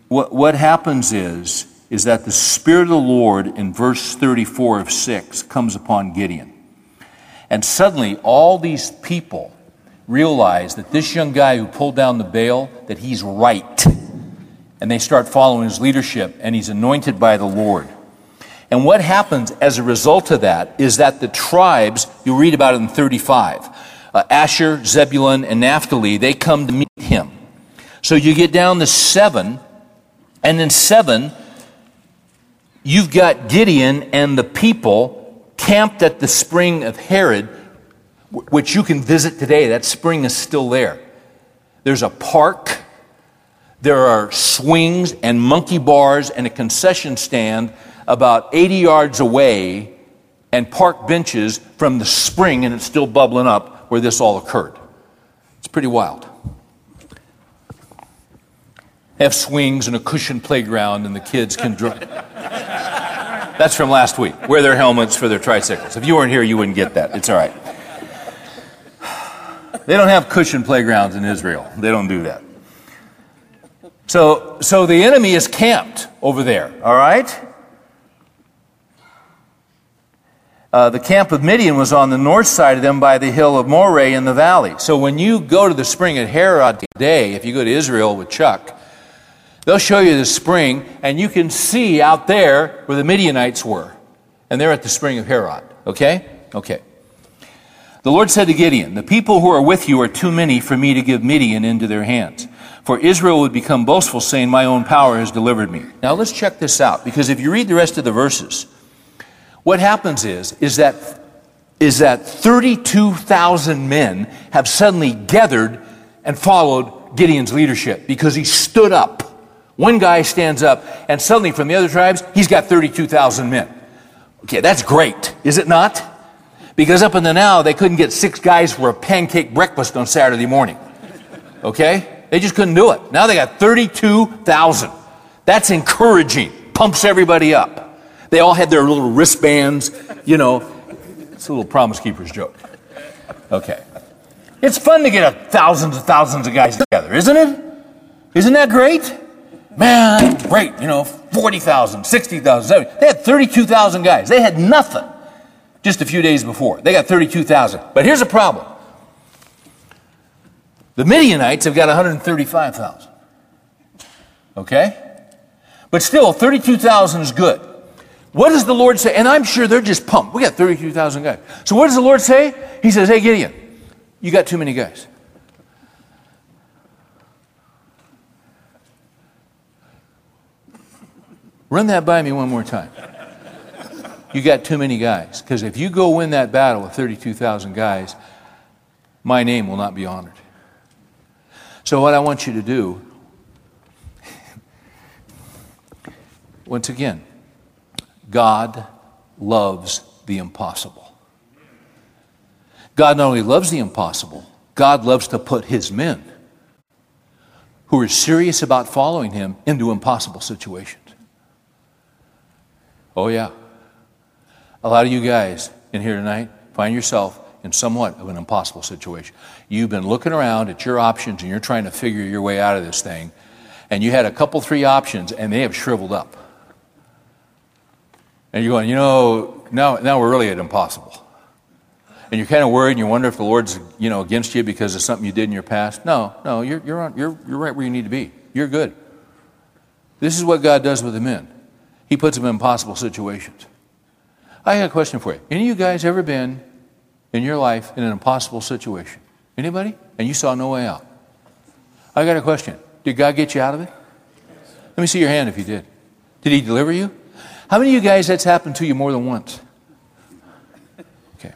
S1: what, what happens is, is that the Spirit of the Lord in verse 34 of 6 comes upon Gideon. And suddenly all these people realize that this young guy who pulled down the Baal, that he's right. And they start following his leadership, and he's anointed by the Lord. And what happens as a result of that is that the tribes, you read about it in 35, uh, Asher, Zebulun, and Naphtali, they come to meet him. So you get down to seven, and then seven, you've got Gideon and the people camped at the spring of Harod, which you can visit today. That spring is still there. There's a park, there are swings and monkey bars and a concession stand about 80 yards away and park benches from the spring, and it's still bubbling up where this all occurred. It's pretty wild. Have swings and a cushioned playground, and the kids can drive. That's from last week. Wear their helmets for their tricycles. If you weren't here, you wouldn't get that. It's all right. They don't have cushioned playgrounds in Israel. They don't do that. So, so the enemy is camped over there, all right? Uh, the camp of Midian was on the north side of them by the hill of Moreh in the valley. So when you go to the spring at Harod today, if you go to Israel with Chuck, they'll show you the spring, and you can see out there where the Midianites were. And they're at the spring of Harod. Okay? Okay. The Lord said to Gideon, The people who are with you are too many for me to give Midian into their hands. For Israel would become boastful, saying, My own power has delivered me. Now let's check this out, because if you read the rest of the verses, what happens is, is that, is that 32,000 men have suddenly gathered and followed Gideon's leadership because he stood up. One guy stands up, and suddenly from the other tribes, he's got 32,000 men. Okay, that's great, is it not? Because up in the now, they couldn't get six guys for a pancake breakfast on Saturday morning. Okay? They just couldn't do it. Now they got 32,000. That's encouraging, pumps everybody up. They all had their little wristbands, you know. It's a little Promise Keepers joke. Okay. It's fun to get thousands and thousands of guys together, isn't it? Isn't that great? Man, great. You know, 40,000, 60,000, 70. They had 32,000 guys. They had nothing just a few days before. They got 32,000. But here's a problem the Midianites have got 135,000. Okay? But still, 32,000 is good. What does the Lord say? And I'm sure they're just pumped. We got 32,000 guys. So what does the Lord say? He says, Hey, Gideon, you got too many guys. Run that by me one more time. You got too many guys. Because if you go win that battle with 32,000 guys, my name will not be honored. So, what I want you to do, once again, God loves the impossible. God not only loves the impossible, God loves to put his men who are serious about following him into impossible situations. Oh, yeah. A lot of you guys in here tonight find yourself in somewhat of an impossible situation. You've been looking around at your options and you're trying to figure your way out of this thing, and you had a couple, three options, and they have shriveled up. And you're going, you know, now, now we're really at impossible. And you're kind of worried and you wonder if the Lord's, you know, against you because of something you did in your past. No, no, you're, you're, on, you're, you're right where you need to be. You're good. This is what God does with the men. He puts them in impossible situations. I got a question for you. Any of you guys ever been in your life in an impossible situation? Anybody? And you saw no way out? I got a question. Did God get you out of it? Let me see your hand if you did. Did He deliver you? How many of you guys that's happened to you more than once? Okay.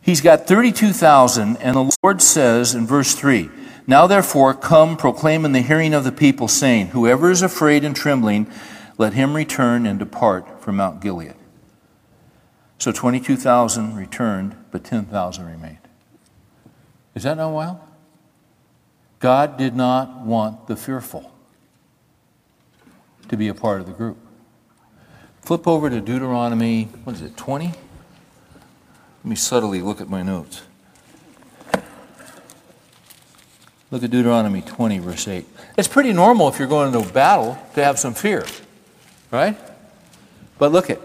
S1: He's got 32,000, and the Lord says in verse 3 Now therefore, come proclaim in the hearing of the people, saying, Whoever is afraid and trembling, let him return and depart from Mount Gilead. So 22,000 returned, but 10,000 remained. Is that not wild? God did not want the fearful to be a part of the group. Flip over to Deuteronomy, what is it, 20? Let me subtly look at my notes. Look at Deuteronomy 20, verse 8. It's pretty normal if you're going into battle to have some fear, right? But look at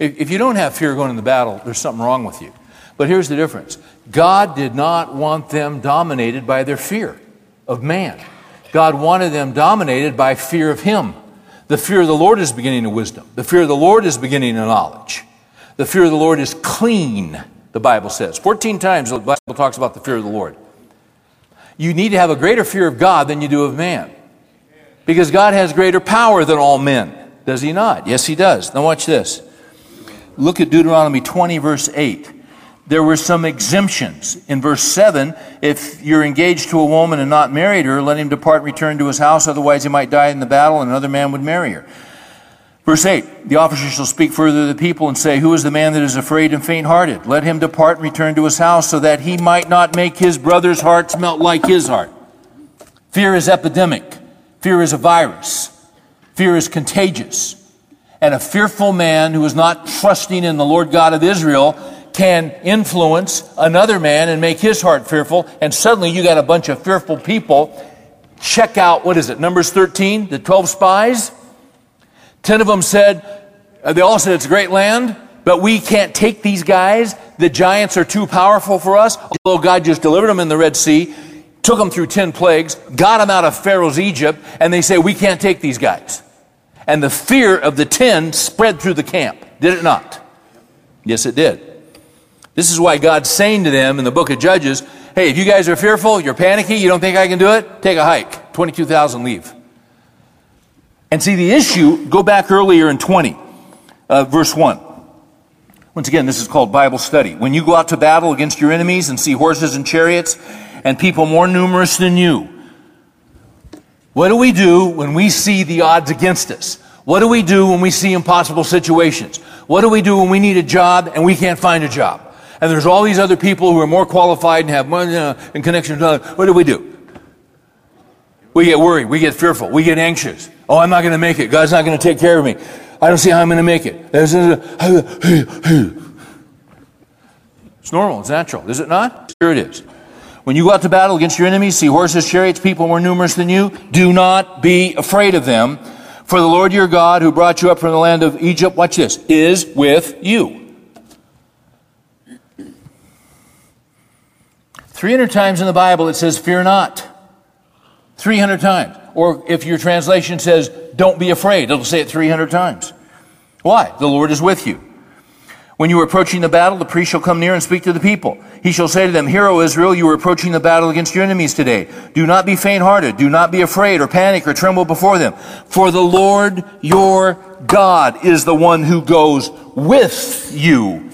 S1: if you don't have fear going into battle, there's something wrong with you. But here's the difference God did not want them dominated by their fear of man. God wanted them dominated by fear of Him. The fear of the Lord is beginning of wisdom. The fear of the Lord is beginning of knowledge. The fear of the Lord is clean, the Bible says. 14 times the Bible talks about the fear of the Lord. You need to have a greater fear of God than you do of man. Because God has greater power than all men. Does he not? Yes, he does. Now watch this. Look at Deuteronomy 20, verse 8 there were some exemptions. In verse 7, if you're engaged to a woman and not married her, let him depart and return to his house, otherwise he might die in the battle and another man would marry her. Verse 8, the officer shall speak further to the people and say, Who is the man that is afraid and faint hearted? Let him depart and return to his house, so that he might not make his brother's hearts melt like his heart. Fear is epidemic. Fear is a virus. Fear is contagious. And a fearful man who is not trusting in the Lord God of Israel can influence another man and make his heart fearful, and suddenly you got a bunch of fearful people. Check out, what is it, Numbers 13, the 12 spies? 10 of them said, uh, they all said it's a great land, but we can't take these guys. The giants are too powerful for us. Although God just delivered them in the Red Sea, took them through 10 plagues, got them out of Pharaoh's Egypt, and they say, we can't take these guys. And the fear of the 10 spread through the camp. Did it not? Yes, it did. This is why God's saying to them in the book of Judges, hey, if you guys are fearful, you're panicky, you don't think I can do it, take a hike. 22,000 leave. And see the issue, go back earlier in 20, uh, verse 1. Once again, this is called Bible study. When you go out to battle against your enemies and see horses and chariots and people more numerous than you, what do we do when we see the odds against us? What do we do when we see impossible situations? What do we do when we need a job and we can't find a job? And there's all these other people who are more qualified and have money uh, and connections. What do we do? We get worried. We get fearful. We get anxious. Oh, I'm not going to make it. God's not going to take care of me. I don't see how I'm going to make it. It's normal. It's natural. Is it not? Sure it is. When you go out to battle against your enemies, see horses, chariots, people more numerous than you, do not be afraid of them. For the Lord your God, who brought you up from the land of Egypt, watch this, is with you. 300 times in the Bible it says, Fear not. 300 times. Or if your translation says, Don't be afraid, it'll say it 300 times. Why? The Lord is with you. When you are approaching the battle, the priest shall come near and speak to the people. He shall say to them, Hear, O Israel, you are approaching the battle against your enemies today. Do not be faint hearted. Do not be afraid or panic or tremble before them. For the Lord your God is the one who goes with you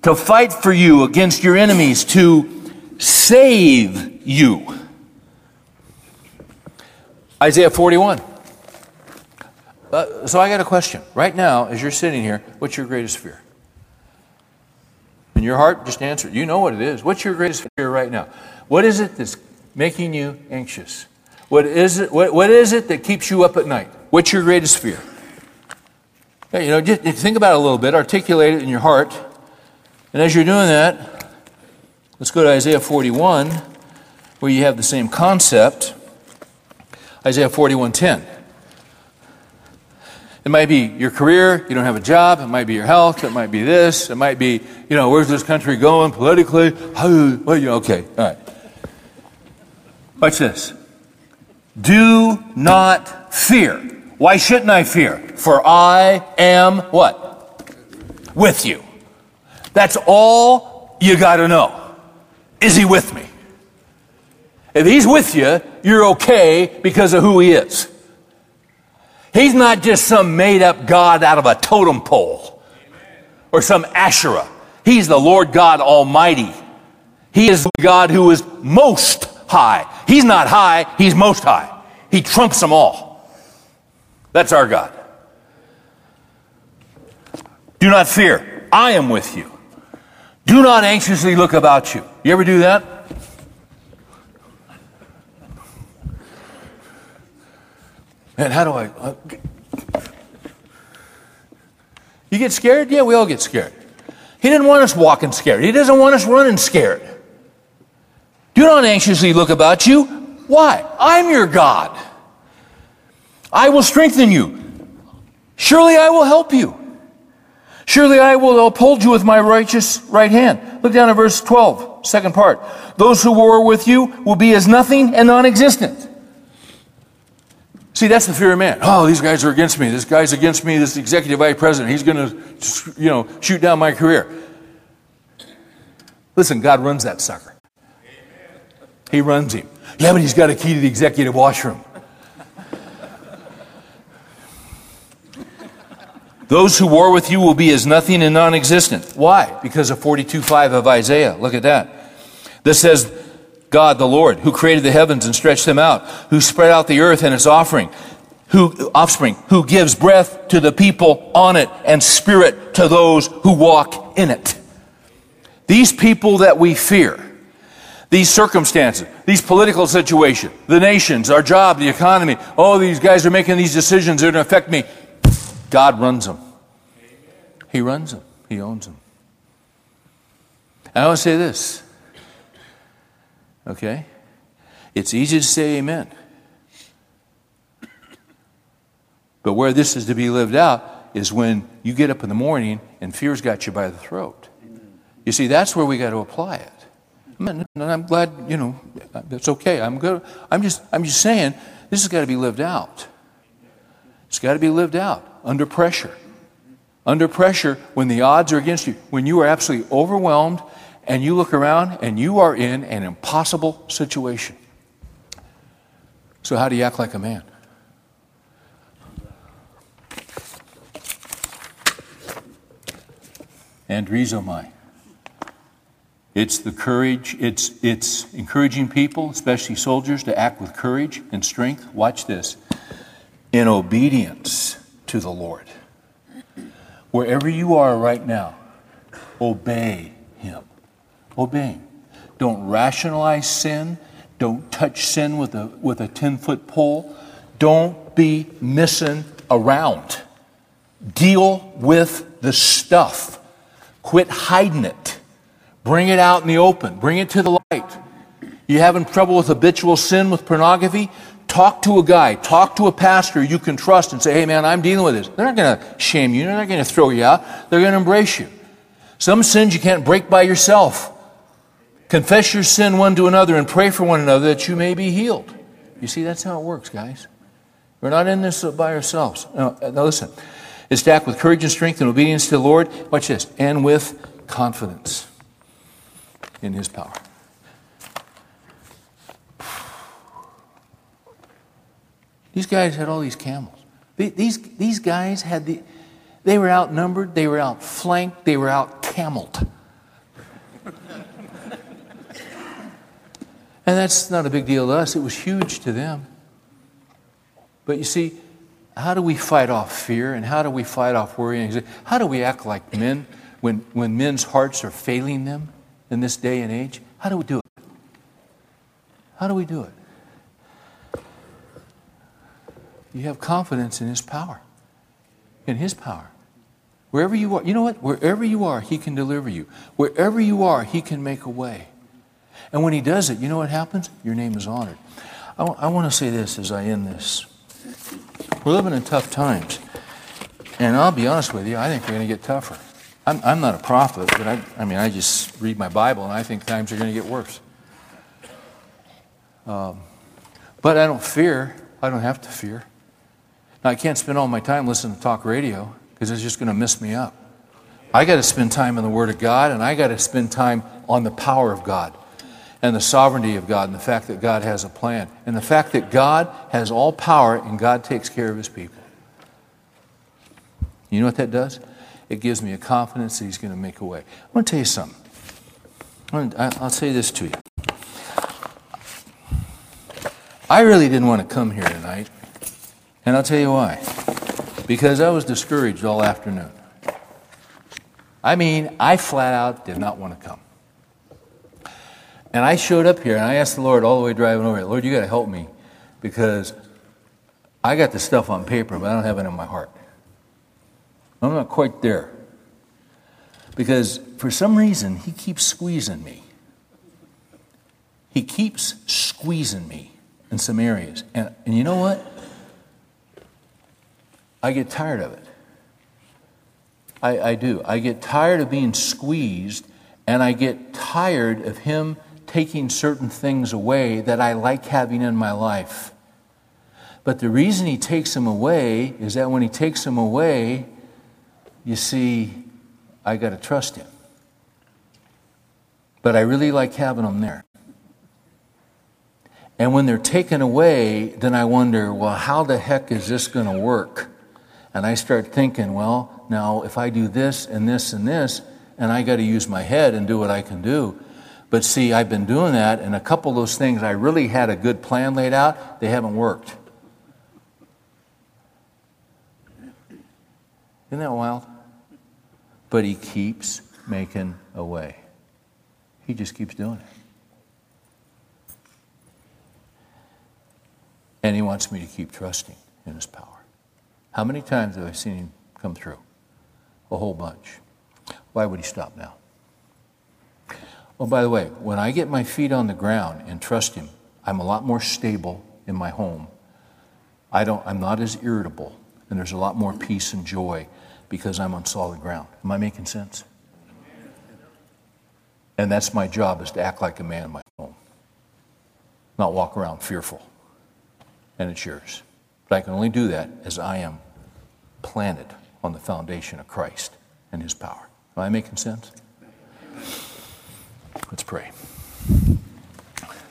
S1: to fight for you against your enemies, to save you. Isaiah 41. Uh, so I got a question. Right now, as you're sitting here, what's your greatest fear? In your heart, just answer. You know what it is. What's your greatest fear right now? What is it that's making you anxious? What is it, what, what is it that keeps you up at night? What's your greatest fear? you know, just think about it a little bit, articulate it in your heart. And as you're doing that, Let's go to Isaiah 41, where you have the same concept. Isaiah 41:10. It might be your career, you don't have a job, it might be your health, it might be this, it might be, you know, where's this country going politically? Well, you okay, all right. Watch this. Do not fear. Why shouldn't I fear? For I am what? With you. That's all you got to know. Is he with me? If he's with you, you're okay because of who he is. He's not just some made up God out of a totem pole or some Asherah. He's the Lord God Almighty. He is the God who is most high. He's not high, he's most high. He trumps them all. That's our God. Do not fear. I am with you. Do not anxiously look about you. You ever do that? Man, how do I. Uh, you get scared? Yeah, we all get scared. He didn't want us walking scared, He doesn't want us running scared. Do not anxiously look about you. Why? I'm your God. I will strengthen you. Surely I will help you. Surely I will uphold you with my righteous right hand. Look down at verse 12, second part. Those who war with you will be as nothing and non existent. See, that's the fear of man. Oh, these guys are against me. This guy's against me. This executive vice president. He's going to, you know, shoot down my career. Listen, God runs that sucker. He runs him. Yeah, but he's got a key to the executive washroom. Those who war with you will be as nothing and non existent. Why? Because of 42.5 of Isaiah. Look at that. This says, God the Lord, who created the heavens and stretched them out, who spread out the earth and its offering, who offspring, who gives breath to the people on it and spirit to those who walk in it. These people that we fear, these circumstances, these political situations, the nations, our job, the economy, oh, these guys are making these decisions that are going to affect me. God runs them. He runs them. He owns them. And I want to say this. Okay? It's easy to say amen. But where this is to be lived out is when you get up in the morning and fear's got you by the throat. You see, that's where we got to apply it. And I'm glad, you know, that's okay. I'm good. I'm just, I'm just saying, this has got to be lived out. It's got to be lived out under pressure. Under pressure when the odds are against you, when you are absolutely overwhelmed and you look around and you are in an impossible situation. So, how do you act like a man? Andrizomai. It's the courage, it's, it's encouraging people, especially soldiers, to act with courage and strength. Watch this in obedience to the Lord. Wherever you are right now, obey Him. Obey Him. Don't rationalize sin. Don't touch sin with a, with a 10 foot pole. Don't be missing around. Deal with the stuff. Quit hiding it. Bring it out in the open. Bring it to the light. You having trouble with habitual sin with pornography? Talk to a guy, talk to a pastor you can trust and say, hey man, I'm dealing with this. They're not going to shame you, they're not going to throw you out, they're going to embrace you. Some sins you can't break by yourself. Confess your sin one to another and pray for one another that you may be healed. You see, that's how it works, guys. We're not in this by ourselves. Now, uh, now listen. It's act with courage and strength and obedience to the Lord. Watch this. And with confidence in his power. These guys had all these camels. These, these guys had the, they were outnumbered, they were outflanked, they were out cameled. and that's not a big deal to us, it was huge to them. But you see, how do we fight off fear and how do we fight off worry? How do we act like men when, when men's hearts are failing them? in this day and age? How do we do it? How do we do it? You have confidence in His power. In His power. Wherever you are, you know what? Wherever you are, He can deliver you. Wherever you are, He can make a way. And when He does it, you know what happens? Your name is honored. I, w- I want to say this as I end this. We're living in tough times. And I'll be honest with you, I think we're going to get tougher. I'm, I'm not a prophet, but I, I mean, I just read my Bible and I think times are going to get worse. Um, but I don't fear. I don't have to fear. Now, I can't spend all my time listening to talk radio because it's just going to mess me up. I got to spend time in the Word of God and I got to spend time on the power of God and the sovereignty of God and the fact that God has a plan and the fact that God has all power and God takes care of His people. You know what that does? it gives me a confidence that He's going to make a way. I want to tell you something. I'll say this to you. I really didn't want to come here tonight, and I'll tell you why. Because I was discouraged all afternoon. I mean, I flat out did not want to come. And I showed up here and I asked the Lord all the way driving over here, Lord, you got to help me because I got the stuff on paper, but I don't have it in my heart. I'm not quite there. Because for some reason, he keeps squeezing me. He keeps squeezing me in some areas. And, and you know what? I get tired of it. I, I do. I get tired of being squeezed, and I get tired of him taking certain things away that I like having in my life. But the reason he takes them away is that when he takes them away, you see, I got to trust him. But I really like having them there. And when they're taken away, then I wonder, well, how the heck is this going to work? And I start thinking, well, now if I do this and this and this, and I got to use my head and do what I can do. But see, I've been doing that, and a couple of those things I really had a good plan laid out, they haven't worked. Isn't that wild? But he keeps making a way. He just keeps doing it. And he wants me to keep trusting in his power. How many times have I seen him come through? A whole bunch. Why would he stop now? Oh, by the way, when I get my feet on the ground and trust him, I'm a lot more stable in my home. I don't, I'm not as irritable, and there's a lot more peace and joy because I'm on solid ground. Am I making sense? And that's my job is to act like a man in my home, not walk around fearful and it's yours. But I can only do that as I am planted on the foundation of Christ and his power. Am I making sense? Let's pray.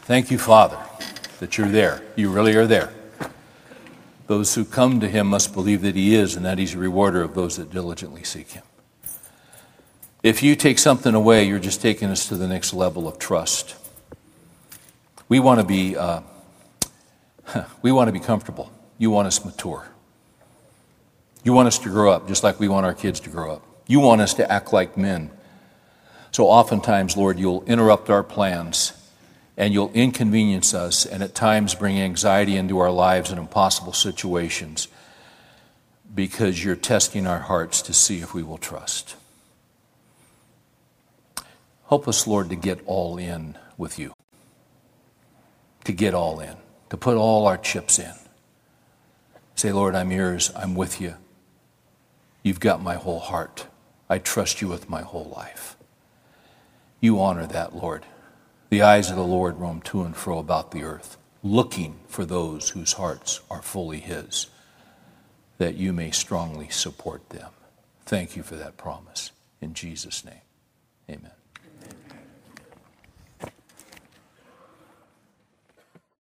S1: Thank you, Father, that you're there. You really are there. Those who come to him must believe that he is and that he's a rewarder of those that diligently seek him. If you take something away, you're just taking us to the next level of trust. We want to be. Uh, we want to be comfortable. You want us mature. You want us to grow up just like we want our kids to grow up. You want us to act like men. So oftentimes, Lord, you'll interrupt our plans and you'll inconvenience us and at times bring anxiety into our lives in impossible situations because you're testing our hearts to see if we will trust. Help us, Lord, to get all in with you. To get all in to put all our chips in. Say, Lord, I'm yours. I'm with you. You've got my whole heart. I trust you with my whole life. You honor that, Lord. The eyes of the Lord roam to and fro about the earth, looking for those whose hearts are fully His, that you may strongly support them. Thank you for that promise. In Jesus' name, amen.